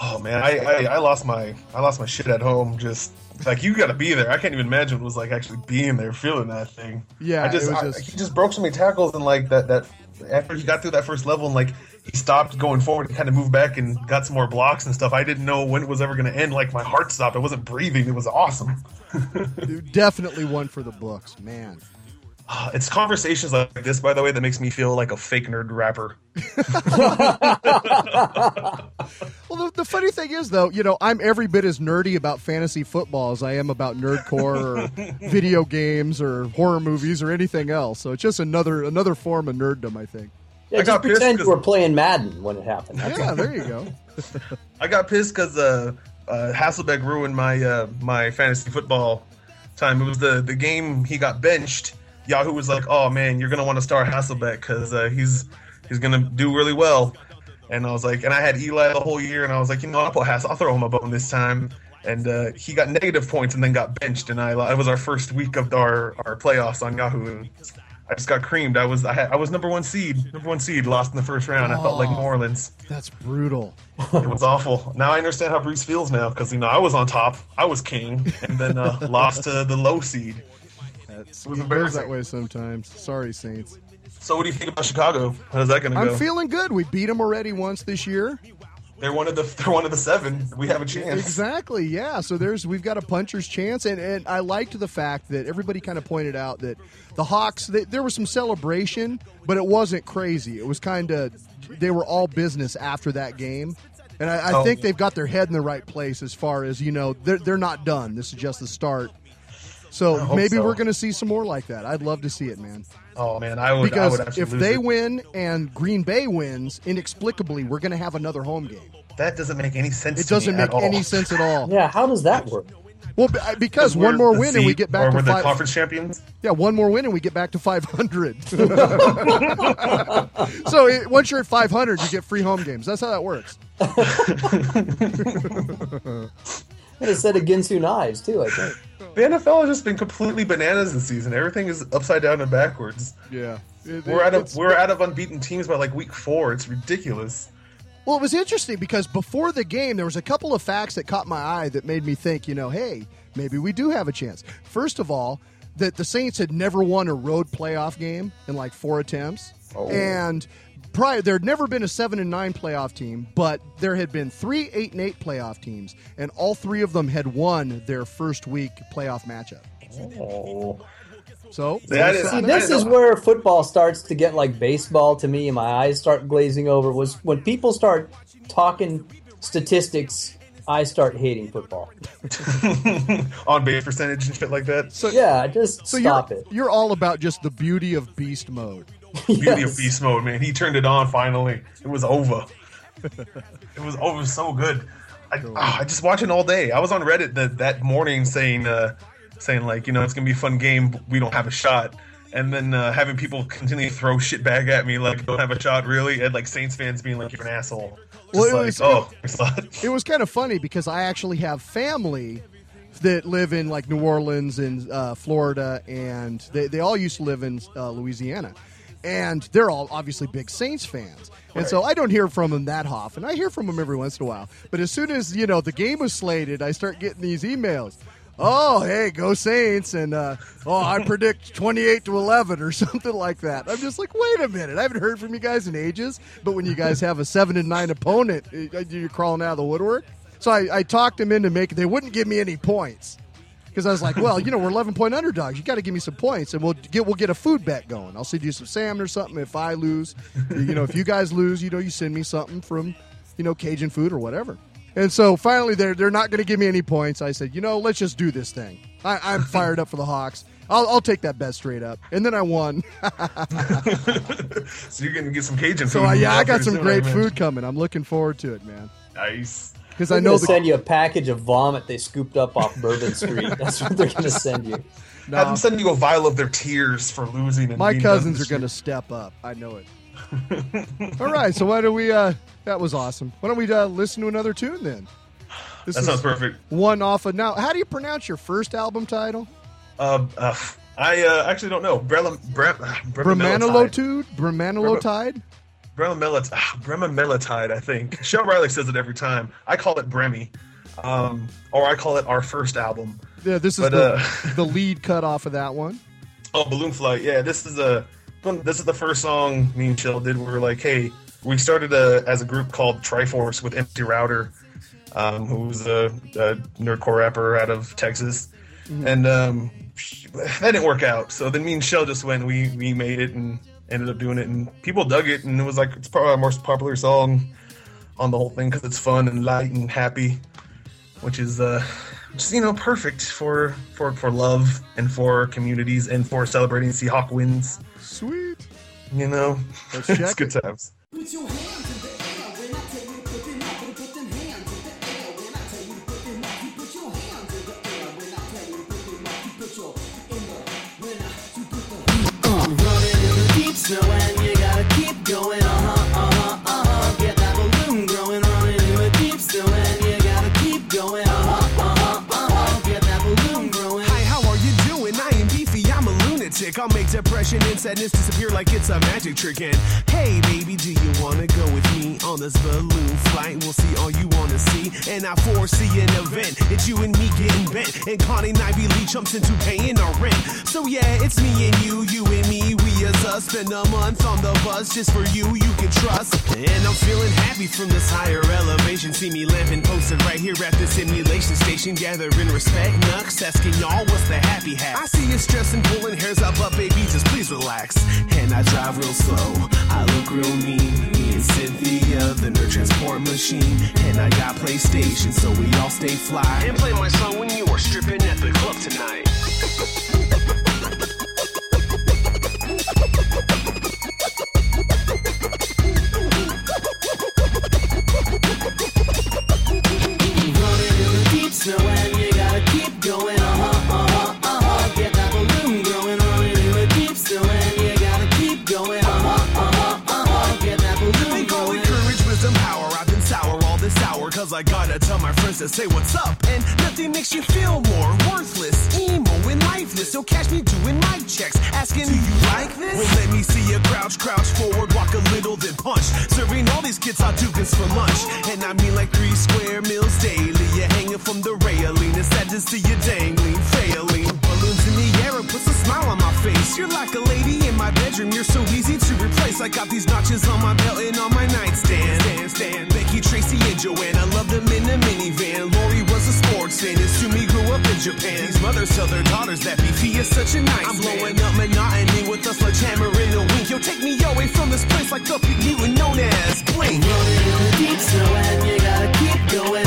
Speaker 7: Oh man, I, I I lost my I lost my shit at home. Just like you got to be there. I can't even imagine what it was like actually being there, feeling that thing.
Speaker 3: Yeah,
Speaker 7: I just, I-
Speaker 3: just-
Speaker 7: he just broke so many tackles and like that that after he got through that first level and like he stopped going forward and kind of moved back and got some more blocks and stuff. I didn't know when it was ever going to end. Like my heart stopped. I wasn't breathing. It was awesome.
Speaker 3: Definitely one for the books, man.
Speaker 7: Ah, it's conversations like this, by the way, that makes me feel like a fake nerd rapper.
Speaker 3: Well, the, the funny thing is, though, you know, I'm every bit as nerdy about fantasy football as I am about nerdcore or video games or horror movies or anything else. So it's just another another form of nerddom, I think.
Speaker 6: Yeah,
Speaker 7: I
Speaker 6: just
Speaker 7: got pissed
Speaker 6: pretend you were playing Madden when it happened. That's
Speaker 3: Yeah, there you go.
Speaker 7: I got pissed because uh, uh, Hasselbeck ruined my uh, my fantasy football time. It was the the game he got benched. Yahoo was like, "Oh man, you're gonna want to start Hasselbeck because uh, he's he's gonna do really well." And I was like, and I had Eli the whole year, and I was like, you know, I'll put Hassel, I'll throw him a bone this time. And uh, he got negative points and then got benched. And I it was our first week of our our playoffs on Yahoo. And I just got creamed. I was I, had, I was number one seed, number one seed, lost in the first round. I felt like New Orleans.
Speaker 3: That's brutal.
Speaker 7: It was awful. Now I understand how Bruce feels now because you know I was on top, I was king, and then uh, lost to the low seed.
Speaker 3: That's,
Speaker 7: It was
Speaker 3: it
Speaker 7: embarrassing.
Speaker 3: that way sometimes. Sorry, Saints.
Speaker 7: So what do you think about Chicago? How's that going to
Speaker 3: I'm feeling good. We beat them already once this year.
Speaker 7: They're one of the they're one of the seven. We have a chance.
Speaker 3: Exactly. Yeah. So there's we've got a puncher's chance, and and I liked the fact that everybody kind of pointed out that the Hawks they, there was some celebration, but it wasn't crazy. It was kind of they were all business after that game. And I, I
Speaker 7: Oh.
Speaker 3: think they've got their head in the right place as far as you know they're they're not done. This is just the start. So maybe
Speaker 7: so.
Speaker 3: we're going to see some more like that. I'd love to see it, man.
Speaker 7: Oh man, I would. I
Speaker 3: Because
Speaker 7: would
Speaker 3: if they
Speaker 7: it.
Speaker 3: win and Green Bay wins, inexplicably, we're going to have another home game.
Speaker 7: that doesn't make any sense.
Speaker 3: It
Speaker 7: to me
Speaker 3: doesn't
Speaker 7: at
Speaker 3: make
Speaker 7: all.
Speaker 3: any sense at all.
Speaker 6: Yeah, how does that work?
Speaker 3: Well, because one more
Speaker 7: the
Speaker 3: win and we get back
Speaker 7: or
Speaker 3: to
Speaker 7: we're the
Speaker 3: five.
Speaker 7: conference champions.
Speaker 3: Yeah, one more win and we get back to 500. so it, once you're at 500, you get free home games. That's how that works.
Speaker 6: And it said Ginsu knives too. I think.
Speaker 7: The NFL has just been completely bananas this season. Everything is upside down and backwards.
Speaker 3: Yeah, It-
Speaker 7: We're out of we're out of unbeaten teams by like week four. It's ridiculous.
Speaker 3: Well, it was interesting because before the game, there was a couple of facts that caught my eye that made me think, you know, hey, maybe we do have a chance. First of all, that the Saints had never won a road playoff game in like four attempts, oh. and prior there had never been a seven and nine playoff team, but there had been three eight and eight playoff teams, and all three of them had won their first week playoff matchup.
Speaker 7: Oh,
Speaker 3: So
Speaker 7: Yeah, it is.
Speaker 6: See, this is where football starts to get like baseball to me, and my eyes start glazing over. Was when people start talking statistics, I start hating football.
Speaker 7: on base percentage and shit like that.
Speaker 3: So
Speaker 6: Yeah, just
Speaker 3: so
Speaker 6: stop
Speaker 3: you're
Speaker 6: it.
Speaker 3: you're all about just the beauty of beast mode.
Speaker 7: Beauty
Speaker 6: Yes.
Speaker 7: of beast mode, man. He turned it on finally. It was over. it was over so good. I, ah, I just watching all day. I was on Reddit that that morning saying uh, saying like you know it's gonna be a fun game. But we don't have a shot. And then uh, having people continue to throw shit back at me like don't have a shot really, and like Saints fans being like you're an asshole. Just
Speaker 3: Well, it
Speaker 7: like,
Speaker 3: was-
Speaker 7: oh, lot.
Speaker 3: It was kind of funny because I actually have family that live in like New Orleans and uh, Florida, and they, they all used to live in uh, Louisiana. And they're all obviously big Saints fans. And so I don't hear from them that often. I hear from them every once in a while. But as soon as, you know, the game was slated, I start getting these emails. Oh, hey, go Saints. And, uh, oh, I predict 28 to 11 or something like that. I'm just like, wait a minute. I haven't heard from you guys in ages. But when you guys have a 7 and 9 opponent, uh, you're crawling out of the woodwork. So I, I talked them into making, they wouldn't give me any points. Because I was like, well, you know, we're 11 point underdogs. You got to give me some points, and we'll get we'll get a food bet going. I'll send you some salmon or something if I lose. you know, if you guys lose, you know, you send me something from, you know, Cajun food or whatever. And so finally, they're they're not going to give me any points. I said, you know, let's just do this thing. I, I'm fired up for the Hawks. I'll, I'll take that bet straight up, and then I won.
Speaker 7: so you're gonna get some Cajun food.
Speaker 3: So yeah, I got some great food coming. I'm looking forward to it, man.
Speaker 7: Nice.
Speaker 3: Because
Speaker 6: They're
Speaker 3: I know
Speaker 6: gonna
Speaker 3: the
Speaker 6: send you a package of vomit they scooped up off Bourbon Street. That's what they're gonna send you.
Speaker 3: no,
Speaker 7: Have them send you a vial of their tears for losing. And
Speaker 3: my cousins are going to step up. I know it. All right, so why don't we? uh That was awesome. Why don't we uh, listen to another tune then? This
Speaker 7: That
Speaker 3: is
Speaker 7: sounds perfect.
Speaker 3: one off of now. How do you pronounce your first album title?
Speaker 7: Uh, uh, I uh, actually don't know. Brella, Bre,
Speaker 3: Bremanilotide. Bremanilotide.
Speaker 7: Bremelatide. ah, I think. Shael Riley says it every time. I call it Bremy. Um, or I call it our first album.
Speaker 3: Yeah, this is
Speaker 7: But,
Speaker 3: the,
Speaker 7: uh,
Speaker 3: the lead cut off of that one.
Speaker 7: Oh, Balloon Flight. Yeah, this is a this is the first song me and Shael did. We were like, hey, we started a, as a group called Triforce with Empty Router, um, who's a, a nerdcore rapper out of Texas, and um, that didn't work out. So then me and Shael just went. We we made it and ended up doing it, and people dug it, and it was like it's probably our most popular song on the whole thing because it's fun and light and happy, which is uh, just you know perfect for for for love and for communities and for celebrating Seahawk wins.
Speaker 3: Sweet.
Speaker 7: You know,
Speaker 3: Let's
Speaker 7: it's
Speaker 3: check
Speaker 7: good
Speaker 3: it.
Speaker 7: times.
Speaker 8: In the deep snow and you gotta keep going. Uh huh, uh huh, uh huh. Get that balloon growing. Running in the deep snow and you gotta keep going. Uh huh, uh huh, uh huh. Get that balloon growing.
Speaker 5: Hi, how are you doing? I am beefy, I'm a lunatic. I'll make depression and sadness disappear like it's a magic trick. And hey, baby, do you wanna go with me on this balloon flight? We'll see all you wanna see. And I foresee an event. It's you and me getting bent. And Connie Ivy Lee jumps into paying our rent. So yeah, it's me and you, you and me. We as us spend a month on the bus just for you, you can trust. And I'm feeling happy from this higher elevation. See me living posted right here at the simulation station. Gathering respect, Nux asking y'all what's the happy hat. I see you stressing, pulling hairs up, but baby, just please relax. And I drive real slow, I look real mean. Me and Cynthia, the nerd transport machine. And I got PlayStation, so we all stay fly. And play my song when you are stripping at the club tonight. Cause I gotta tell my friends to say what's up. And nothing makes you feel more worthless, emo, and lifeless. So catch me doing mic checks, asking, Do you like this? Well, let me see you crouch, crouch forward, walk a little, then punch. Serving all these kids hot Dukas for lunch. And I mean like three square meals daily. You're hanging from the railing. It's sad to see you dangling, failing. Balloons in the air, it puts a smile on my face. You're like a lady in my bedroom, you're so easy to replace. I got these notches on my belt and on my nightstand. Stand, stand. Becky, Tracy, and Joanne, I love them in a minivan. Lori was a sports fan, and Sumi grew up in Japan. These mothers tell their daughters that beefy is such a nice I'm blowing up monotony with a sledgehammer in the wink. Yo, take me away from this place like the mutant known as Blink.
Speaker 8: Rolling in the deep snow and you gotta keep going.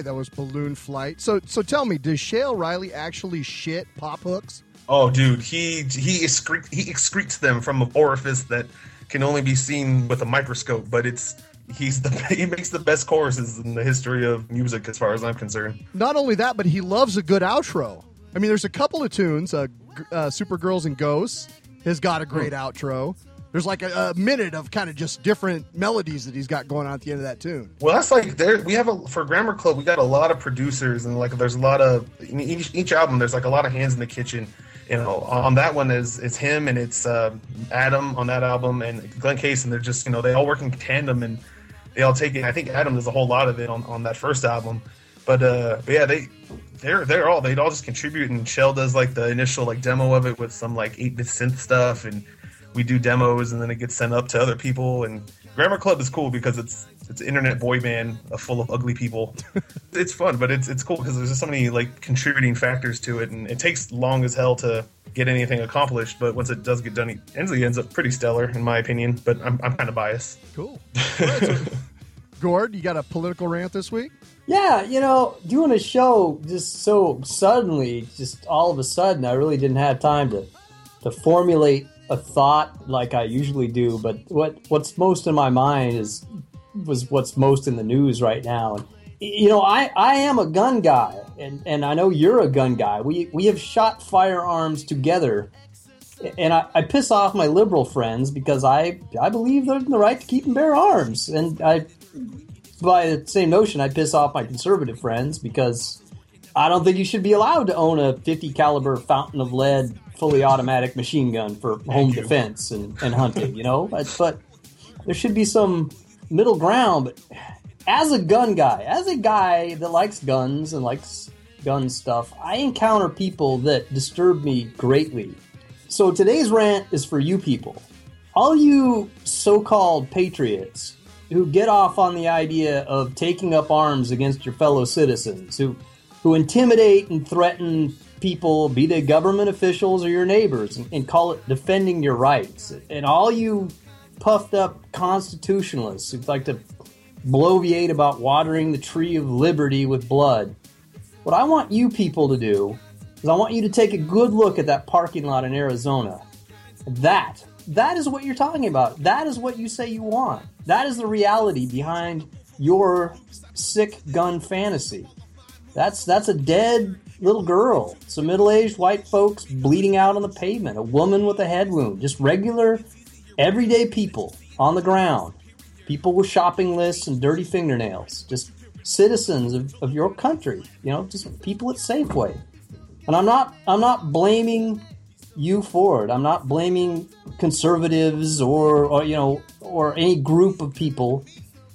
Speaker 3: Right, that was Balloon Flight. So, so tell me, does Shael Riley actually shit pop hooks?
Speaker 7: Oh, dude, he he he excretes them from an orifice that can only be seen with a microscope. But it's he's the he makes the best choruses in the history of music, as far as I'm concerned.
Speaker 3: Not only that, but he loves a good outro. I mean, there's a couple of tunes. Uh, uh, Supergirls and Ghosts has got a great outro. There's like a, a minute of kind of just different melodies that he's got going on at the end of that tune.
Speaker 7: Well, that's like there we have a for Grammar Club. We got a lot of producers and like there's a lot of each each album. There's like a lot of hands in the kitchen. You know, on that one is it's him and it's uh, Adam on that album and Glenn Case and they're just you know they all work in tandem and they all take it. I think Adam does a whole lot of it on, on that first album, but uh, but yeah they they're they're all they all just contribute and Shael does like the initial like demo of it with some like eight bit synth stuff and we do demos and then it gets sent up to other people and Grammar Club is cool because it's it's internet boy band uh, full of ugly people. it's fun, but it's it's cool because there's just so many like contributing factors to it, and it takes long as hell to get anything accomplished. But once it does get done, it ends, it ends up pretty stellar in my opinion. But I'm I'm kind of biased.
Speaker 3: Cool. All right, so, Gord, you got a political rant this week?
Speaker 6: Yeah, you know, doing a show just so suddenly, just all of a sudden, I really didn't have time to to formulate a thought like I usually do. But what what's most in my mind is was what's most in the news right now. And you know, I I am a gun guy, and and I know you're a gun guy. We we have shot firearms together. And I, I piss off my liberal friends because I I believe they're in the right to keep and bear arms, and I by the same notion, I piss off my conservative friends because I don't think you should be allowed to own a 50 caliber fountain of lead, fully automatic machine gun for home defense and, and hunting. You know, but, but there should be some middle ground. But as a gun guy, as a guy that likes guns and likes gun stuff, I encounter people that disturb me greatly. So today's rant is for you people. All you so called patriots who get off on the idea of taking up arms against your fellow citizens, who, who intimidate and threaten people, be they government officials or your neighbors, and, and call it defending your rights. And all you puffed up constitutionalists who like to bloviate about watering the tree of liberty with blood. What I want you people to do is I want you to take a good look at that parking lot in Arizona. That, that is what you're talking about. That is what you say you want. That is the reality behind your sick gun fantasy. That's that's a dead little girl. Some middle-aged white folks bleeding out on the pavement. A woman with a head wound. Just regular, everyday people on the ground. People with shopping lists and dirty fingernails. Just citizens of, of your country. You know, just people at Safeway. And I'm not I'm not blaming you for it. I'm not blaming conservatives or, or you know or any group of people.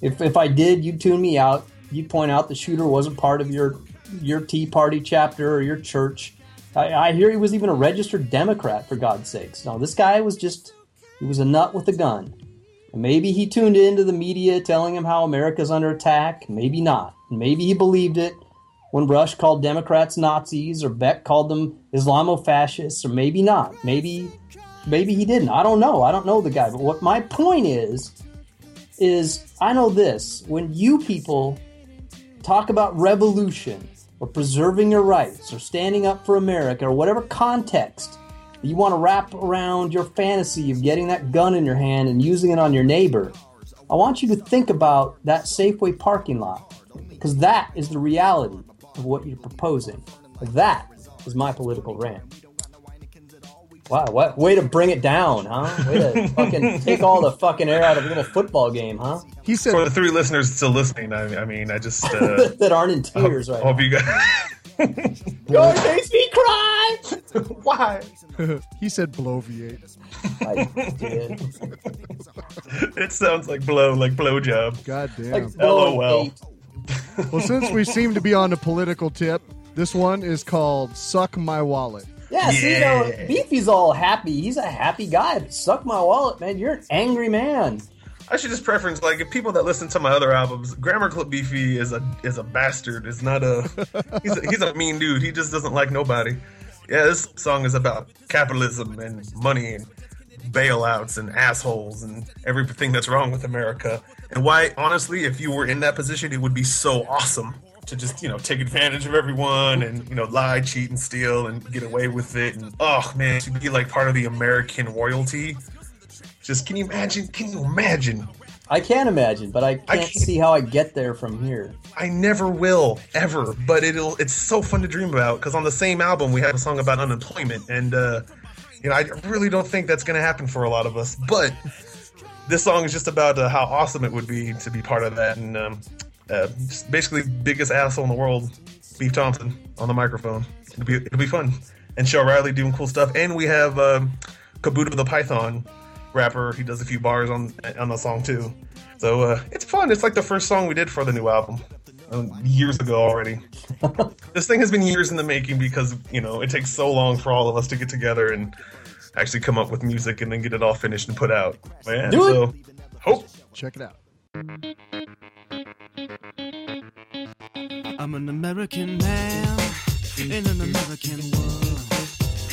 Speaker 6: If if I did, you'd tune me out. You'd point out the shooter wasn't part of your your Tea Party chapter or your church. I, I hear he was even a registered Democrat for God's sakes. No, this guy was just he was a nut with a gun. And maybe he tuned into the media telling him how America's under attack. Maybe not. Maybe he believed it when Rush called Democrats Nazis or Beck called them Islamofascists, or maybe not. Maybe maybe he didn't. I don't know. I don't know the guy. But what my point is, is I know this. When you people talk about revolution or preserving your rights or standing up for America or whatever context you want to wrap around your fantasy of getting that gun in your hand and using it on your neighbor, I want you to think about that Safeway parking lot because that is the reality of what you're proposing. That is my political rant. Wow, what way to bring it down, huh? Way to fucking take all the fucking air out of a little football game, huh?
Speaker 3: He said
Speaker 7: For the three listeners still listening, I, I mean, I just uh,
Speaker 6: that aren't in tears right
Speaker 7: hope
Speaker 6: now.
Speaker 7: you guys.
Speaker 6: It makes me cry.
Speaker 7: Why?
Speaker 3: he said bloviate.
Speaker 6: I did.
Speaker 7: It sounds like blow, like blowjob.
Speaker 3: God damn.
Speaker 6: Like blowing
Speaker 7: LOL.
Speaker 6: eight.
Speaker 3: well, since we seem to be on a political tip, this one is called "Suck My Wallet."
Speaker 6: Yeah, see, you know, Beefy's all happy. He's a happy guy. But suck my wallet, man. You're an angry man.
Speaker 7: I should just preference like if people that listen to my other albums, Grammar Club Beefy is a is a bastard. Is not a he's a, he's a mean dude. He just doesn't like nobody. Yeah, this song is about capitalism and money and bailouts and assholes and everything that's wrong with America. And why, honestly, if you were in that position, it would be so awesome to just you know take advantage of everyone and you know lie, cheat, and steal and get away with it. And oh man, to be like part of the American royalty. Just can you imagine? Can you imagine?
Speaker 6: I can't imagine, but I can't,
Speaker 7: can't-
Speaker 6: see how I get there from here.
Speaker 7: I never will ever, but it'll. It's so fun to dream about because on the same album we have a song about unemployment, and uh, you know I really don't think that's going to happen for a lot of us. But this song is just about uh, how awesome it would be to be part of that, and um, uh, basically biggest asshole in the world, Beef Thompson on the microphone. It'll be it'll be fun, and Shael Riley doing cool stuff, and we have um, Kabuto the Python rapper. He does a few bars on on the song too. So uh, it's fun. It's like the first song we did for the new album um, years ago already. this thing has been years in the making because you know it takes so long for all of us to get together and actually come up with music and then get it all finished and put out. Man,
Speaker 6: Do it.
Speaker 7: so hope
Speaker 3: Check it out.
Speaker 8: I'm an American man in an American world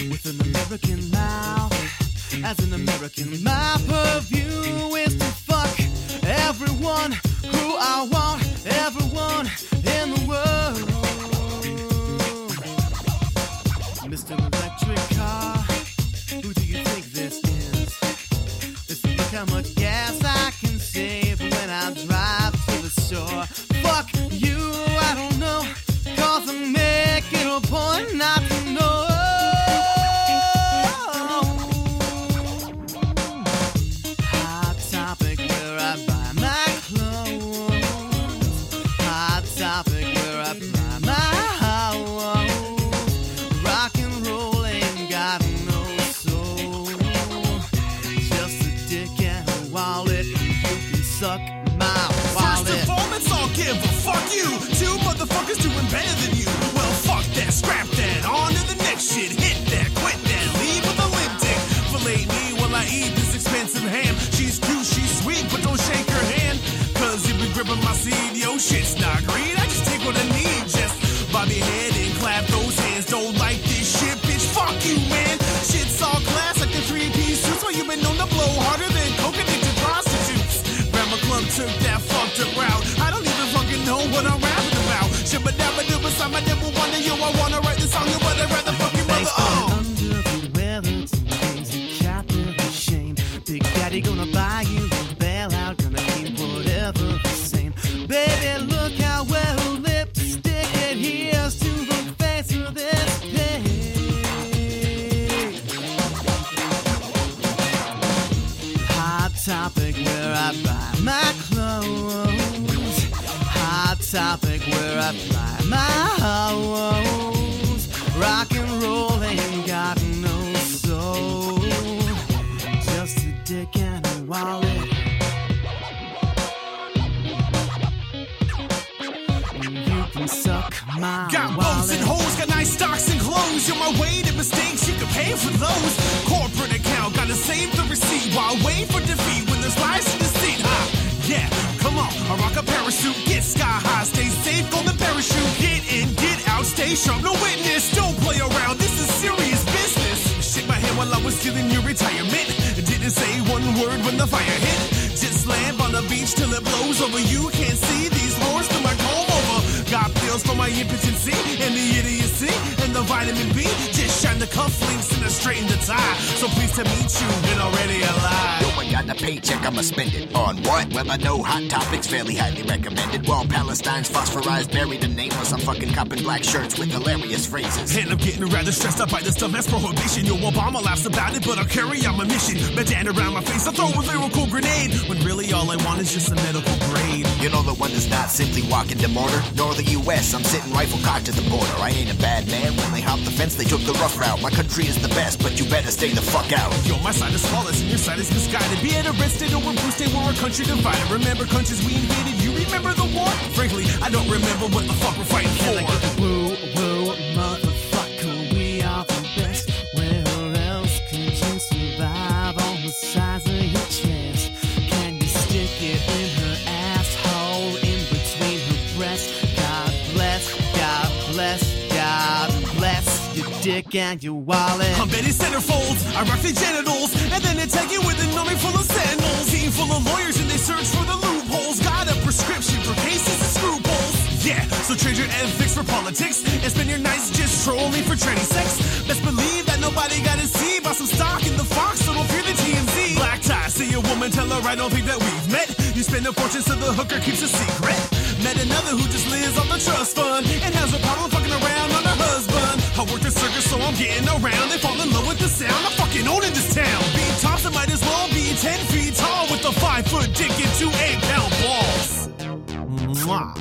Speaker 8: with an American mouth. As an American, my purview is to fuck everyone who I want, everyone in the world. Mr. Electric Car, who do you think this is? This look how much gas I can save when I drive store. Fuck you, I don't know. Cause I'm making a point not to know.
Speaker 5: Shit's not greed. I just take what I need, just bob your head and clap those hands. Don't like this shit, bitch, fuck you, man. Shit's all class like the three piece suits. Where you been known to blow harder than coconut to prostitutes. Grammar Club took that fucked up route. I don't even fucking know what I'm rapping about. Shabba dabba dooba sama dibba wonder you. I wanna write
Speaker 8: my house.
Speaker 5: Sharp, no witness, don't play around, this is serious business. Shake my hand while I was stealing your retirement. Didn't say one word when the fire hit. Just land on the beach till it blows over. You can't see these whores through my comb over. Got pills for my impotency and the idiocy and the vitamin B. Just shine the cufflinks and I straighten the tie. So pleased to meet you and already alive.
Speaker 9: Yo, I got a paycheck, I'ma spend it. On what? Well, I know Hot Topics fairly highly recommended. While Palestine's phosphorized, buried, and nameless, I'm fucking copping black shirts with hilarious phrases.
Speaker 5: And I'm getting rather stressed out by this dumbass prohibition. Yo, Obama laughs about it, but I'll carry on my mission. Bandana around my face, I throw a lyrical grenade. When really all I want is just a medical grade.
Speaker 9: You know the one that's not simply walking to mortar, nor the U.S. I'm sitting rifle cocked at the border. I ain't a bad man. When they hopped the fence, they took the rough route. My country is the best, but you better stay the fuck out.
Speaker 5: Yo, my side is flawless and your side is misguided. Be it a red state or a blue state, we're a country divided. Remember countries we invaded? You remember the war? Frankly, I don't remember what the fuck we're fighting for.
Speaker 8: Woo, woo, motherfucker, we are the best. Where else could you survive on the size dick and your wallet.
Speaker 5: I'm Betty Centerfolds, I rock the genitals, and then they tag you with an army full of sandals. Team full of lawyers and they search for the loopholes. Got a prescription for cases and scruples. Yeah, so trade your ethics for politics and spend your nights just trolling for tranny sex. Best believe that nobody got to see about some stock in the Fox, so don't fear the TMZ. Black tie, see a woman, tell her I don't think that we've met. You spend a fortune so the hooker keeps a secret. Met another who just lives on the trust fund and has a problem fucking around on her husband. I work the circus, so I'm getting around. They fall in love with the sound. I'm fucking own in this town. Being tops, I might as well be 10 feet tall with a 5 foot dick and 2 8 pound balls. Mwah.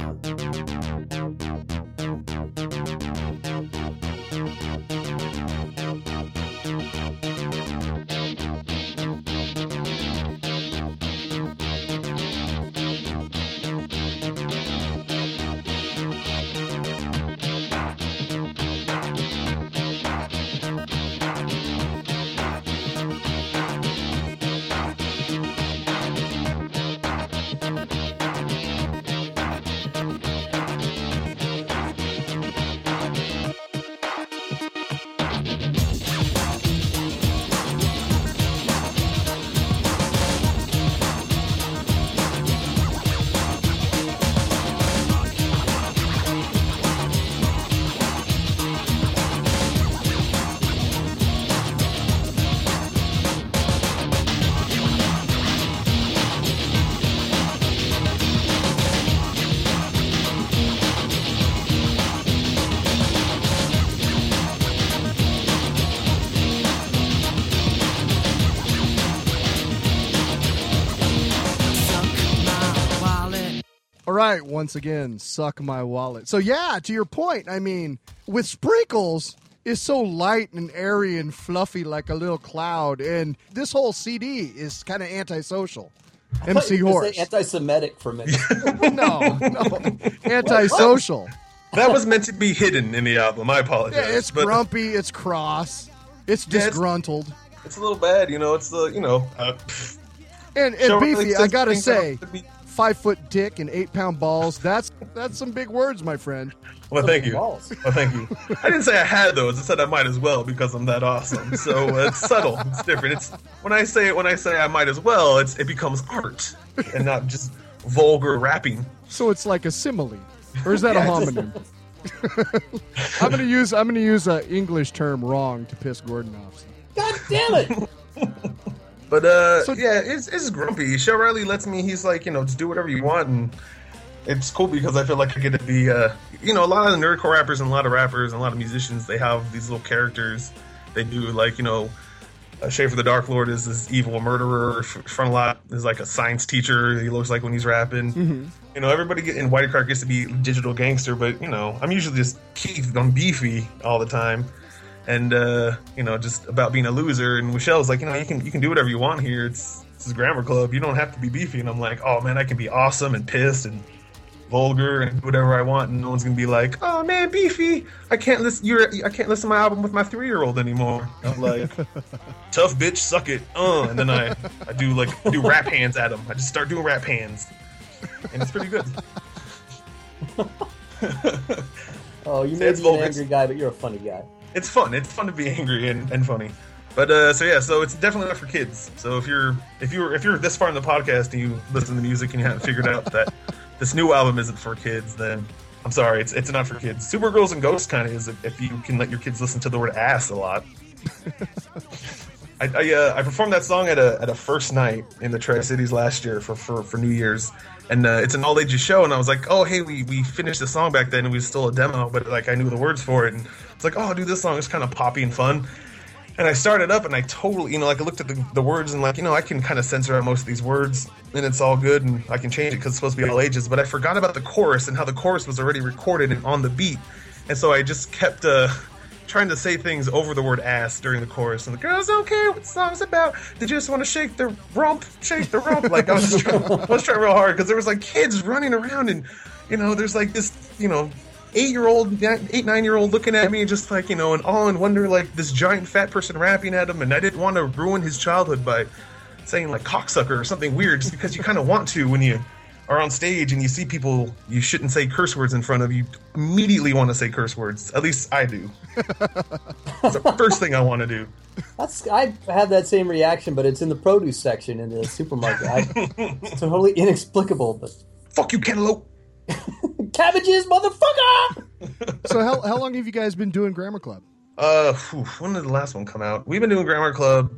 Speaker 3: Right, once again, suck my wallet. So yeah, to your point, I mean, with sprinkles is so light and airy and fluffy like a little cloud, and this whole CD is kind of antisocial. MC Horse,
Speaker 6: anti-Semitic for me.
Speaker 3: no, no, antisocial.
Speaker 7: That was meant to be hidden in the album. I apologize.
Speaker 3: Yeah, it's
Speaker 7: but
Speaker 3: grumpy, it's cross, it's
Speaker 7: Yeah,
Speaker 3: disgruntled,
Speaker 7: It's a little bad, you know. It's the you know. Uh,
Speaker 3: and, and beefy.
Speaker 7: really
Speaker 3: I gotta say,
Speaker 7: could be-
Speaker 3: five foot dick and eight pound balls. That's that's some big words, my friend.
Speaker 7: well, thank you.
Speaker 6: Balls.
Speaker 7: Well, thank you. I didn't say I had those. I said I might as well because I'm that awesome. So uh, it's subtle. It's different. It's when I say it. when I say I might as well, it's it becomes art and not just vulgar rapping.
Speaker 3: So it's like a simile, or is that a
Speaker 7: Yeah, it's-
Speaker 3: homonym? I'm gonna use I'm gonna use an English term wrong to piss Gordon off.
Speaker 6: God damn it!
Speaker 7: But uh,
Speaker 3: So-
Speaker 7: yeah, it's, it's grumpy. Shael Riley lets me. He's like, you know, just do whatever you want, and it's cool because I feel like I get to be, uh, you know, a lot of the nerdcore rappers and a lot of rappers and a lot of musicians. They have these little characters. They do like, you know, uh, Schaefer the Dark Lord is this evil murderer. F- Frontalot is like a science teacher. He looks like when he's rapping. You know, everybody get, in YTCracker gets to be digital gangster, but you know, I'm usually just Keith. I'm beefy all the time and uh, you know, just about being a loser. And Michelle's like, you know, you can you can do whatever you want here. It's this is grammar club. You don't have to be beefy. And I'm like, oh man, I can be awesome and pissed and vulgar and whatever I want, and no one's gonna be like, oh man, beefy. I can't listen. You're I can't listen to my album with my three year old anymore. I'm like, tough bitch, suck it. Uh, and then I I do like do rap hands at him. I just start doing rap hands, and it's pretty good.
Speaker 6: Oh, you
Speaker 7: Say
Speaker 6: may
Speaker 7: it's
Speaker 6: be an
Speaker 7: vulgar.
Speaker 6: angry guy, but you're a funny guy.
Speaker 7: It's fun. It's fun to be angry and, and funny. But uh, so yeah, so it's definitely not for kids. So if you're if you're if you're this far in the podcast and you listen to music and you haven't figured out that this new album isn't for kids, then I'm sorry, it's it's not for kids. Supergirls and Ghosts kind of is if you can let your kids listen to the word ass a lot. I I, uh, I performed that song at a at a first night in the Tri Cities last year for for, for New Year's, and uh, it's an all ages show. And I was like, oh hey, we we finished the song back then. It was still a demo, but like I knew the words for it, and it's like, oh, do this song. It's kind of poppy and fun. And I started up, and I totally, you know, like I looked at the, the words, and like, you know, I can kind of censor out most of these words, and it's all good, and I can change it because it's supposed to be all ages. But I forgot about the chorus and how the chorus was already recorded and on the beat, and so I just kept uh, trying to say things over the word ass during the chorus. And the girls don't care what the song's about. They just want to shake their rump, shake the rump. Like I was, just trying, I was trying real hard because there was like kids running around, and you know, there's like this, you know, eight year old, eight nine year old looking at me, just like you know, in awe and wonder, like this giant fat person rapping at him, and I didn't want to ruin his childhood by saying like cocksucker or something weird, just because you kind of want to when you are on stage and you see people you shouldn't say curse words in front of you. Immediately want to say curse words. At least i do. It's the first thing i want to do.
Speaker 6: That's I had that same reaction, but it's in the produce section in the supermarket. I, it's totally inexplicable, but
Speaker 7: fuck you cantaloupe
Speaker 6: cabbages, motherfucker.
Speaker 3: So how how long have you guys been doing Grammar Club?
Speaker 7: uh whew, when did the last one come out? We've been doing grammar club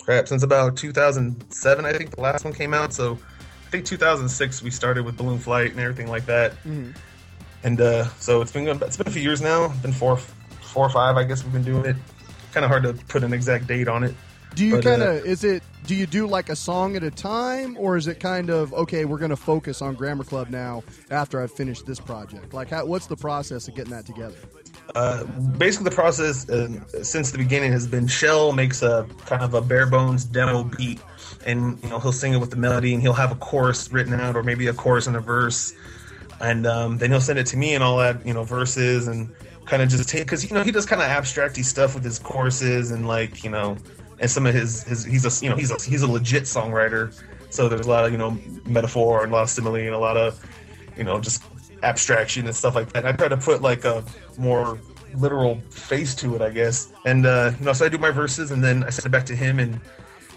Speaker 7: crap since about 2007 i think the last one came out. So i think 2006 we started with balloon flight and everything like that. And uh so it's been it's been a few years now. Been four four or five i guess we've been doing it. Kind of hard to put an exact date on it
Speaker 3: Do you
Speaker 7: uh,
Speaker 3: kind of is it? Do you do like a song at a time, or is it kind of okay? We're going to focus on Grammar Club now after I've finished this project. Like, how, what's the process of getting that together?
Speaker 7: Uh, basically, the process uh, since the beginning has been Shael makes a kind of a bare bones demo beat, and you know he'll sing it with the melody, and he'll have a chorus written out, or maybe a chorus and a verse, and um, then he'll send it to me, and I'll add you know verses and kind of just take because you know he does kind of abstracty stuff with his choruses and like you know and some of his his he's a you know he's a he's a legit songwriter, so there's a lot of you know metaphor and a lot of simile and a lot of you know just abstraction and stuff like that. I try to put like a more literal face to it, I guess. And uh, you know, so I do my verses and then I send it back to him and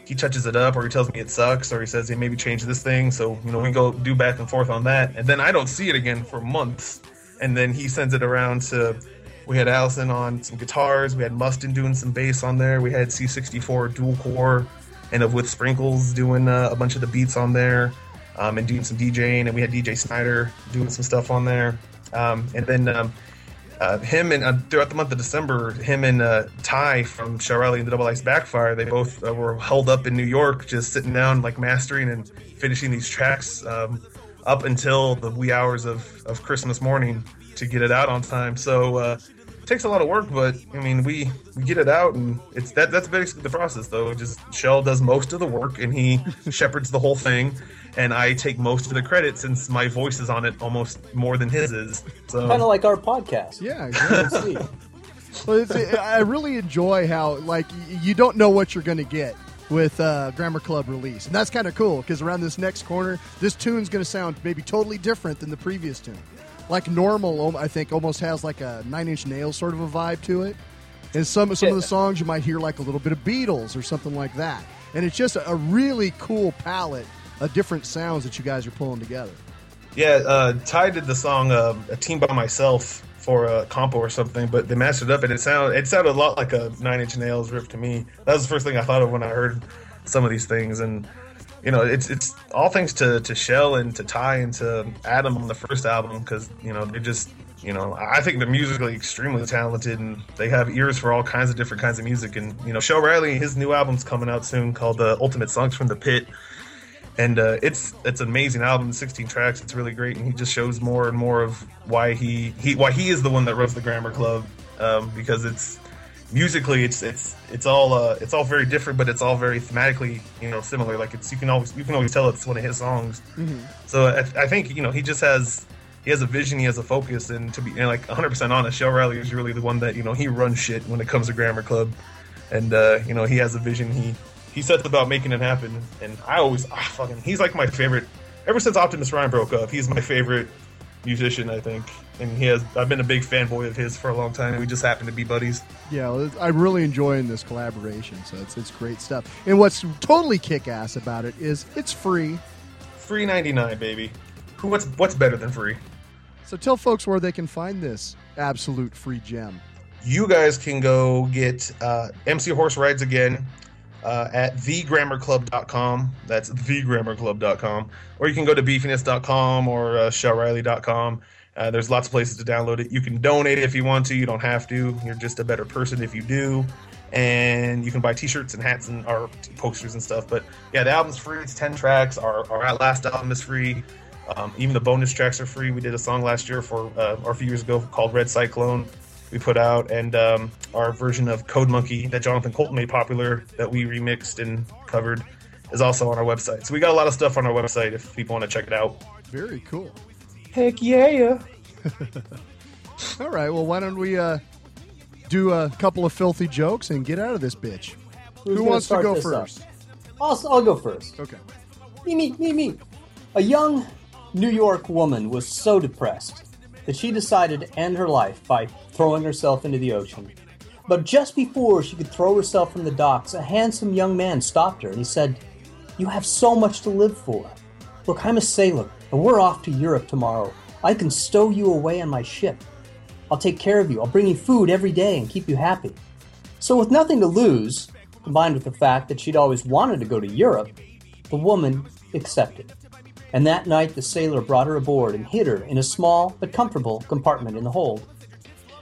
Speaker 7: he touches it up or he tells me it sucks or he says, Hey, maybe change this thing. So, you know, we go do back and forth on that. And then I don't see it again for months. And then he sends it around to we had Allison on some guitars, we had Mustin doing some bass on there, we had C64 dual core and of with Sprinkles doing uh, a bunch of the beats on there um, and doing some DJing, and we had DJ Snyder doing some stuff on there. Um, and then um, uh, him and uh, throughout the month of December, him and uh, Ty from Riley and the Double Ice Backfire, they both uh, were held up in New York, just sitting down, like mastering and finishing these tracks um, up until the wee hours of, of Christmas morning to get it out on time. So uh, takes a lot of work, but I mean, we, we get it out, and it's that that's basically the process, though. Just Shael does most of the work, and he shepherds the whole thing and I take most of the credit since my voice is on it almost more than his is. So
Speaker 6: Kind of like our podcast.
Speaker 3: Yeah, exactly. well, it's, I really enjoy how like you don't know what you're going to get with uh, Grammar Club release, and that's kind of cool because around this next corner, this tune's going to sound maybe totally different than the previous tune. Like normal, I think almost has like a Nine Inch Nails sort of a vibe to it, and some some of the songs you might hear like a little bit of Beatles or something like that, and it's just a really cool palette of different sounds that you guys are pulling together.
Speaker 7: yeah, uh, Ty did the song uh, "A Team by Myself" for a compo or something, but they mastered it up and it sounded it sounded a lot like a Nine Inch Nails riff to me. That was the first thing I thought of when I heard some of these things, and you know, it's it's all thanks to to Shael and to Ty and to Adam on the first album because you know they just you know I think they're musically extremely talented and they have ears for all kinds of different kinds of music. And you know, Shael Riley, his new album's coming out soon called uh, Ultimate Songs from the Pit. And uh, it's it's an amazing album, 16 tracks. It's really great, and he just shows more and more of why he, he why he is the one that runs the Grammar Club, um, because it's musically it's it's it's all uh, it's all very different, but it's all very thematically you know similar. Like it's you can always you can always tell it's one of his songs. So I, I think you know he just has he has a vision, he has a focus, and to be and like 100 percent honest, Shael Riley is really the one that you know he runs shit when it comes to Grammar Club, and uh, you know he has a vision. He he sets about making it happen, and I always ah, fucking he's like my favorite. Ever since Optimus Rhyme broke up, he's my favorite musician, I think, and he has. I've been a big fanboy of his for a long time. We just happen to be buddies.
Speaker 3: Yeah, I'm really enjoying this collaboration, so it's it's great stuff. And what's totally kick ass about it is it's free.
Speaker 7: Free 99, baby. Who what's what's better than free?
Speaker 3: So tell folks where they can find this absolute free gem.
Speaker 7: you guys can go get uh, MC Horse Rides Again uh, at thegrammarclub.com. That's thegrammarclub.com. Or you can go to beefiness.com or uh, shaelriley.com. Uh, there's lots of places to download it. You can donate if you want to. You don't have to. You're just a better person if you do. And you can buy T-shirts and hats and or posters and stuff. But yeah, the album's free. It's ten tracks. Our our last album is free. Um, even the bonus tracks are free. We did a song last year for uh, or a few years ago called Red Cyclone. We put out and um, our version of Code Monkey that Jonathan Coulton made popular that we remixed and covered is also on our website. So we got a lot of stuff on our website if people want to check it out.
Speaker 3: Very cool.
Speaker 7: Heck yeah!
Speaker 3: All right. Well, why don't we uh, do a couple of filthy jokes and get out of this bitch?
Speaker 6: Who's
Speaker 3: Who wants to go first?
Speaker 6: I'll, I'll go first.
Speaker 3: Okay.
Speaker 6: Me, me, me, me. A young New York woman was so depressed that she decided to end her life by throwing herself into the ocean. But just before she could throw herself from the docks, a handsome young man stopped her and he said, You have so much to live for. Look, I'm a sailor, and we're off to Europe tomorrow. I can stow you away on my ship. I'll take care of you. I'll bring you food every day and keep you happy. So, with nothing to lose, combined with the fact that she'd always wanted to go to Europe, the woman accepted. And that night, the sailor brought her aboard and hid her in a small but comfortable compartment in the hold.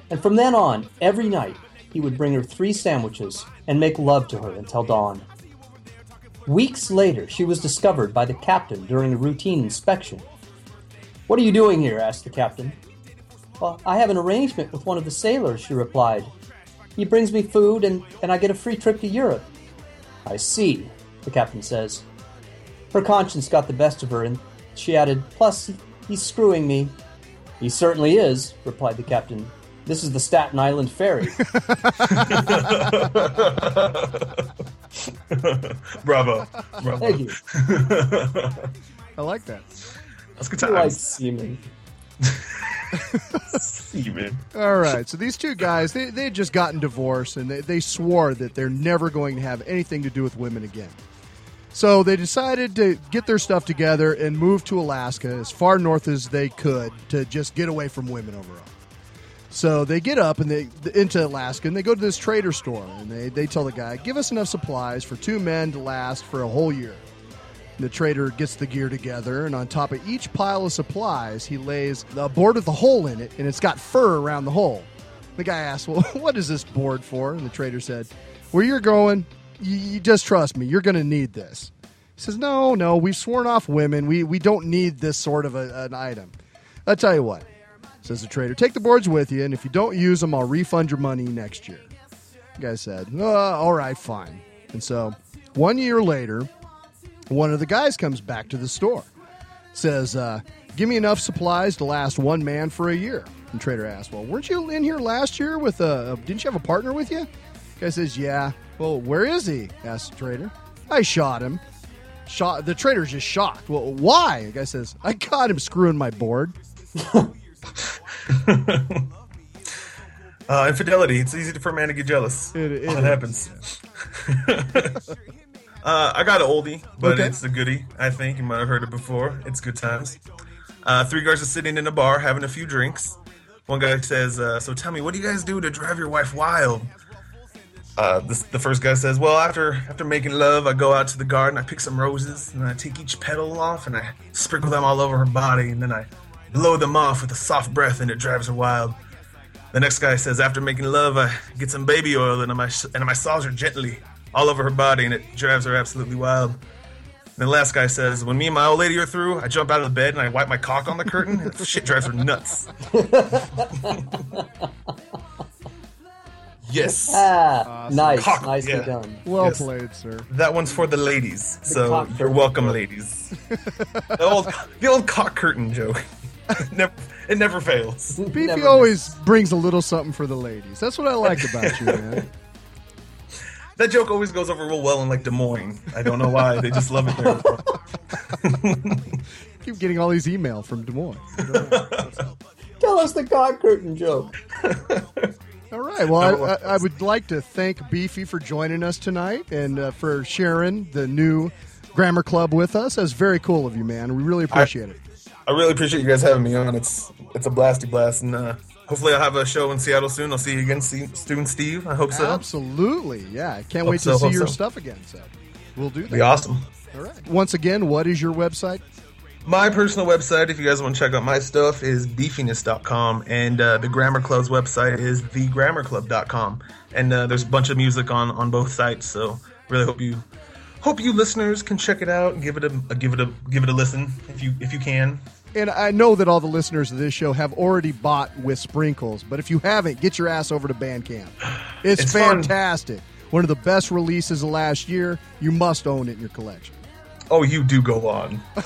Speaker 6: And from then on, every night, he would bring her three sandwiches and make love to her until dawn. Weeks later, she was discovered by the captain during a routine inspection. What are you doing here? asked the captain. Well, I have an arrangement with one of the sailors, she replied. He brings me food and, and I get a free trip to Europe. I see, the captain says. Her conscience got the best of her, and she added, Plus, he's screwing me. He certainly is, replied the captain. This is the Staten Island Ferry.
Speaker 7: Bravo. Bravo.
Speaker 6: Thank you.
Speaker 3: I like that.
Speaker 7: That's good
Speaker 6: I like
Speaker 7: times.
Speaker 6: semen.
Speaker 3: All right. So these two guys, they they had just gotten divorced, and they, they swore that they're never going to have anything to do with women again. So they decided to get their stuff together and move to Alaska as far north as they could to just get away from women overall. So they get up and they into Alaska and they go to this trader store and they, they tell the guy, give us enough supplies for two men to last for a whole year. And the trader gets the gear together and on top of each pile of supplies he lays a board with a hole in it and it's got fur around the hole. The guy asks, well, what is this board for? And the trader said, where you're going, you, you just trust me, you're going to need this. He says, no, no, we've sworn off women. We, we don't need this sort of a, an item. I'll tell you what, says the trader, take the boards with you, and if you don't use them, I'll refund your money next year. The guy said, uh, all right, fine. And so one year later, one of the guys comes back to the store, says, uh, give me enough supplies to last one man for a year. And trader asks, well, weren't you in here last year with a, didn't you have a partner with you? The Guy says, yeah. Well, where is he? asks the trader. I shot him. Shot. The trader's just shocked. Well, why? The guy says, I caught him screwing my board.
Speaker 7: Uh, infidelity. It's easy for a man to get jealous.
Speaker 3: It- it is.
Speaker 7: happens. uh, I got an oldie, but
Speaker 3: Okay.
Speaker 7: it's a goodie. I think you might have heard it before. It's good times. Uh, three guys are sitting in a bar having a few drinks. One guy says, uh, "So tell me, what do you guys do to drive your wife wild?" Uh, this, the first guy says, "Well, after after making love, I go out to the garden, I pick some roses, and I take each petal off, and I sprinkle them all over her body, and then I blow them off with a soft breath, and it drives her wild." The next guy says, after making love, I get some baby oil and I, mas- and I massage her gently all over her body, and it drives her absolutely wild. And the last guy says, when me and my old lady are through, I jump out of the bed and I wipe my cock on the curtain, and shit drives her nuts. yes.
Speaker 6: Ah, nice.
Speaker 7: Cock-
Speaker 6: Nicely
Speaker 7: yeah.
Speaker 6: done.
Speaker 3: Well
Speaker 7: Yes.
Speaker 3: played, sir.
Speaker 7: That one's for the ladies, so you're welcome, ladies. the old, the old cock curtain joke. never, it never fails.
Speaker 3: Beefy
Speaker 6: Never
Speaker 3: always brings a little something for the ladies. That's what I like about you, man.
Speaker 7: That joke always goes over real well in like Des Moines. I don't know why. They just love it there.
Speaker 3: Keep getting all these email from Des Moines.
Speaker 6: Tell us the cock curtain joke.
Speaker 3: All right. Well, I, I, I would like to thank Beefy for joining us tonight and uh, for sharing the new Grammar Club with us. That's very cool of you, man. We really appreciate it.
Speaker 7: I really appreciate you guys having me on. It's it's a blasty blast, and uh, hopefully I'll have a show in Seattle soon. I'll see you again, Stu Steve. I hope so.
Speaker 3: Absolutely. Yeah. I can't
Speaker 7: Hope
Speaker 3: wait
Speaker 7: so,
Speaker 3: to see your
Speaker 7: so.
Speaker 3: stuff again. So we'll do that.
Speaker 7: Be awesome.
Speaker 3: All right. Once again, what is your website?
Speaker 7: My personal website, if you guys want to check out my stuff, is beefiness.com. And uh, the Grammar Club's website is thegrammarclub.com. And uh, there's a bunch of music on, on both sites. So really hope you hope you listeners can check it out and give it a, a give it a give it a listen if you if you can.
Speaker 3: And I know that all the listeners of this show have already bought with sprinkles, but if you haven't, get your ass over to Bandcamp. It's,
Speaker 7: It's fun.
Speaker 3: fantastic. One of the best releases of last year. You must own it in your collection.
Speaker 7: Oh, you do go on.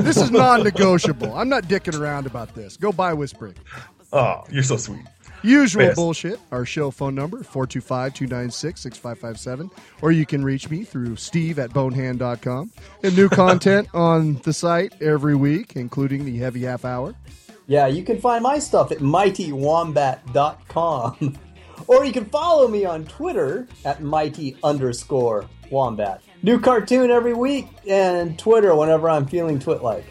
Speaker 3: This is non-negotiable. I'm not dicking around about this. Go buy with sprinkles.
Speaker 7: Oh, you're so sweet.
Speaker 3: Usual bullshit. Our show phone number, 425-296-6557. Or you can reach me through steve at bonehand.com. And new content on the site every week, including the heavy half hour.
Speaker 6: Yeah, you can find my stuff at mightywombat.com. or you can follow me on Twitter at mighty underscore wombat. New cartoon every week and Twitter whenever I'm feeling twit like.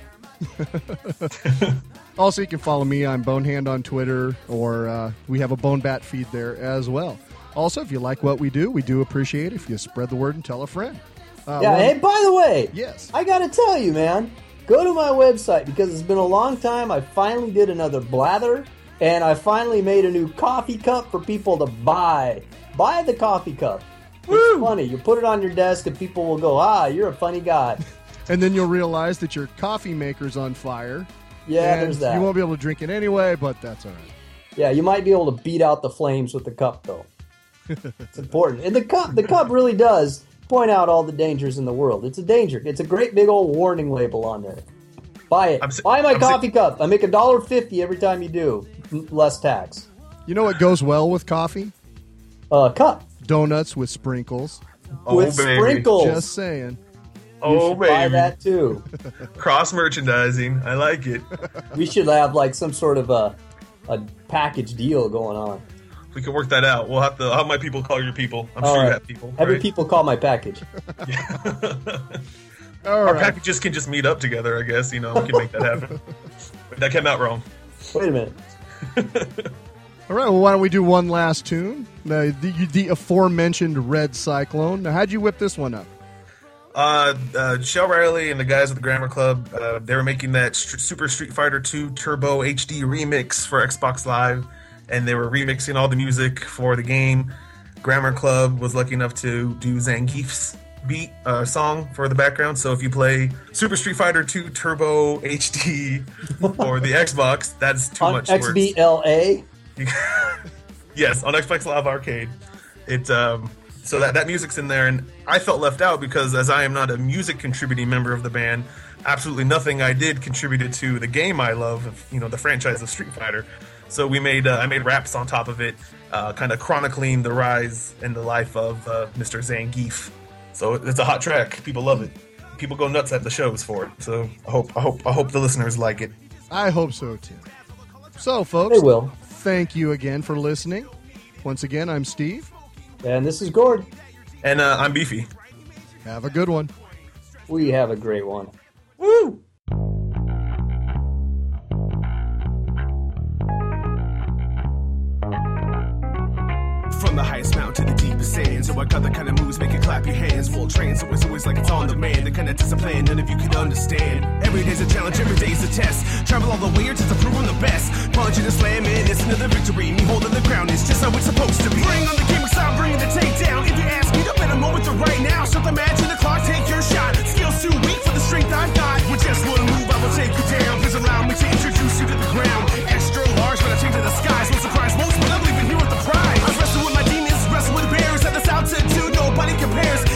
Speaker 3: Also, you can follow me. I'm Bonehand on Twitter, or uh, we have a Bone Bat feed there as well. Also, if you like what we do, we do appreciate it if you spread the word and tell a friend. Uh,
Speaker 6: Yeah, hey, by the way,
Speaker 3: Yes.
Speaker 6: I gotta tell you, man, go to my website because it's been a long time. I finally did another blather, and I finally made a new coffee cup for people to buy. Buy the coffee cup. It's funny. You put it on your desk, and people will go, "Ah, you're a funny guy."
Speaker 3: and then you'll realize that your coffee maker's on fire.
Speaker 6: Yeah,
Speaker 3: and
Speaker 6: there's that.
Speaker 3: You won't be able to drink it anyway, but that's all right.
Speaker 6: Yeah, you might be able to beat out the flames with the cup, though. it's important, and the cup, the cup really does point out all the dangers in the world. It's a danger. It's a great big old warning label on there. Buy it.
Speaker 7: Si-
Speaker 6: Buy my
Speaker 7: I'm si-
Speaker 6: coffee cup. I make a dollar fifty every time you do, less tax.
Speaker 3: You know what goes well with coffee?
Speaker 6: Uh, cup
Speaker 3: Donuts with sprinkles.
Speaker 7: Oh,
Speaker 6: with
Speaker 7: baby.
Speaker 6: sprinkles.
Speaker 3: Just saying.
Speaker 6: You
Speaker 7: Oh,
Speaker 6: should buy
Speaker 7: baby.
Speaker 6: that too.
Speaker 7: Cross merchandising. I like it.
Speaker 6: we should have like some sort of a a package deal going on.
Speaker 7: We can work that out. We'll have to. I'll have my people call your people. I'm
Speaker 6: All
Speaker 7: sure you have people.
Speaker 6: Every
Speaker 7: right?
Speaker 6: people call my package.
Speaker 3: All
Speaker 7: Our
Speaker 3: right.
Speaker 7: packages can just meet up together. I guess you know we can make that happen. But that came out wrong.
Speaker 6: Wait a minute.
Speaker 3: All right. Well, why don't we do one last tune? The, the, the aforementioned Red Cyclone. Now, how'd you whip this one up?
Speaker 7: Uh, uh, Shael Riley and the guys at the Grammar Club, uh, they were making that St- Super Street Fighter 2 Turbo HD remix for Xbox Live, and they were remixing all the music for the game. Grammar Club was lucky enough to do Zangief's beat uh, song for the background. So if you play Super Street Fighter 2 Turbo HD or the Xbox, that's too
Speaker 6: on
Speaker 7: much.
Speaker 6: XBLA.
Speaker 7: yes, on Xbox Live Arcade. It um, so that that music's in there, and I felt left out because as I am not a music contributing member of the band, absolutely nothing I did contributed to the game I love, you know, the franchise of Street Fighter. So we made uh, I made raps on top of it, uh, kind of chronicling the rise and the life of uh, Mr. Zangief. So it's a hot track. People love it. People go nuts at the shows for it. So I hope I hope I hope the listeners like it.
Speaker 3: I hope so too. So, folks,
Speaker 6: They will.
Speaker 3: thank you again for listening. Once again, I'm Steve.
Speaker 6: And this is Gord.
Speaker 7: And uh, I'm Beefy.
Speaker 3: Have a good one.
Speaker 6: We have a great one.
Speaker 5: Hands. Full train, so it's always like it's on demand. The kind of discipline none of you could understand. Every day's a challenge, every day's a test. Travel all the way just to prove I'm the best. Punching and slamming, it's another victory. Me holding the crown is just how it's supposed to be. Bring on the game, stop bringing the takedown. If you ask me to bet a moment to right now, shut the match in the clock, take your shot. Skills too weak for the strength I've got. With just one move, I will take you down. Please allow me to introduce you to the ground. Extra large, but I take to the skies. No surprise, most, but I'm leaving here with the prize. I wrestle with my demons, wrestle with bears. At this altitude, nobody compares.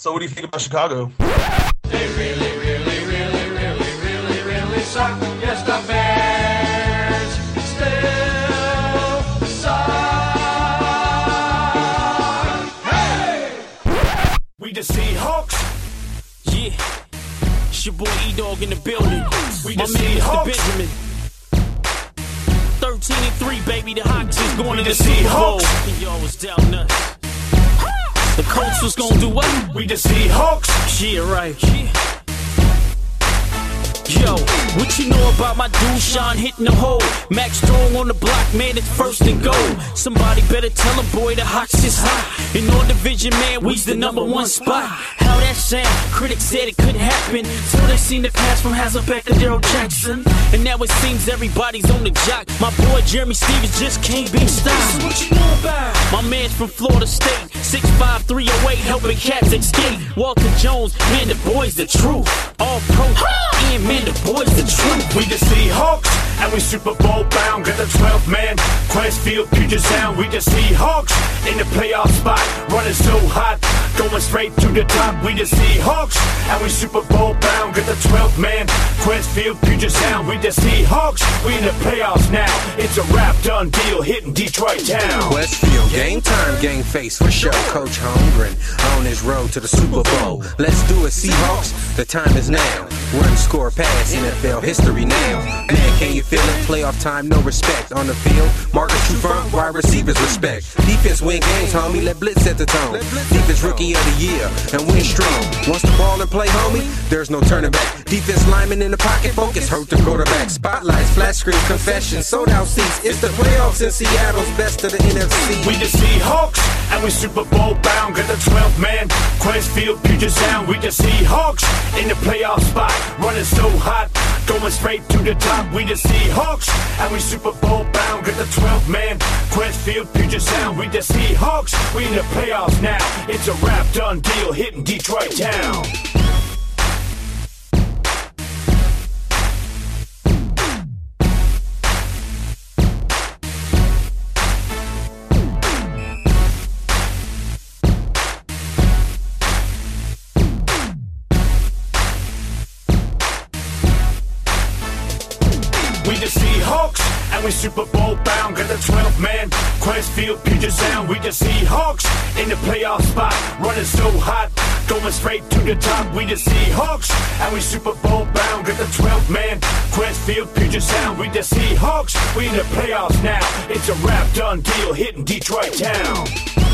Speaker 5: So, what do you think about Chicago? They
Speaker 7: really, really, really, really, really, really suck.
Speaker 10: Yes, the Bears still suck. Hey!
Speaker 5: We the Seahawks. Yeah. It's your boy E Dog in the building. We My
Speaker 10: the
Speaker 5: man, Mr.
Speaker 10: Seahawks.
Speaker 5: Benjamin. 13 and 3, baby. The Hawks is going
Speaker 10: We
Speaker 5: to the
Speaker 10: the
Speaker 5: Super Bowl.
Speaker 10: Seahawks.
Speaker 5: Y'all was down nuts. Colts was gonna do what?
Speaker 10: We the Seahawks.
Speaker 5: Yeah, right. Yo, what you know about my dude Shaun hitting the hole? Mack Strong on the block, man, it's first and goal. Somebody better tell him, boy, the Hawks is hot. In our division, man, we's the number one spot. How that sound? Critics said it couldn't happen. Till they seen the pass from Hasselbeck to Darrell Jackson. And now it seems everybody's on the jock. My boy Jerramy Stevens just can't be stopped.
Speaker 10: So what you know about?
Speaker 5: My man's from Florida State, 6'5", 308, helping cats escape. Walter Jones, man, the boy's the truth. All pro, and man, the boy's the truth.
Speaker 10: We the Seahawks, and we Super Bowl bound. Got the 12th man, Qwestfield, Puget Sound. We the Seahawks, in the playoff spot, running so hot, going straight to the top. We the Seahawks, and we Super Bowl bound. Got the 12th man, Qwestfield, Puget Sound. We the Seahawks, we in the playoffs now. It's a wrap, done deal, hitting Detroit town.
Speaker 11: Westfield, game time, game face for show. Coach Holmgren on his road to the Super Bowl. Let's do it, Seahawks. The time is now. Run, score, pass, NFL history now. Man, can you feel it? Playoff time, no respect on the field. Marcus Trufant, wide receivers respect. Defense win games, homie. Let blitz set the tone. Defense rookie of the year and win strong. Once the ball and play, homie, there's no turning back. Defense lineman in the pocket, focus, hurt the quarterback. Spotlights, flat screen, confession, sold out seats. It's the playoffs in Seattle's best of the NFC.
Speaker 10: We the Seahawks, and we Super Bowl bound. Got the 12th man, Qwestfield, Puget Sound. We the Seahawks, in the playoff spot, running so hot, going straight to the top. We the Seahawks, and we Super Bowl bound. Got the 12 man, Qwestfield, Puget Sound. We the Seahawks, we in the playoffs now. It's a wrap, done deal, hitting Detroit town. And we Super Bowl bound. Got the 12th man, Qwestfield, Puget Sound. We the Seahawks, in the playoff spot, running so hot, going straight to the top. We the Seahawks, and we Super Bowl bound. Got the 12th man, Qwestfield, Puget Sound. We the Seahawks, we in the playoffs now. It's a wrap, done deal, hitting Detroit town.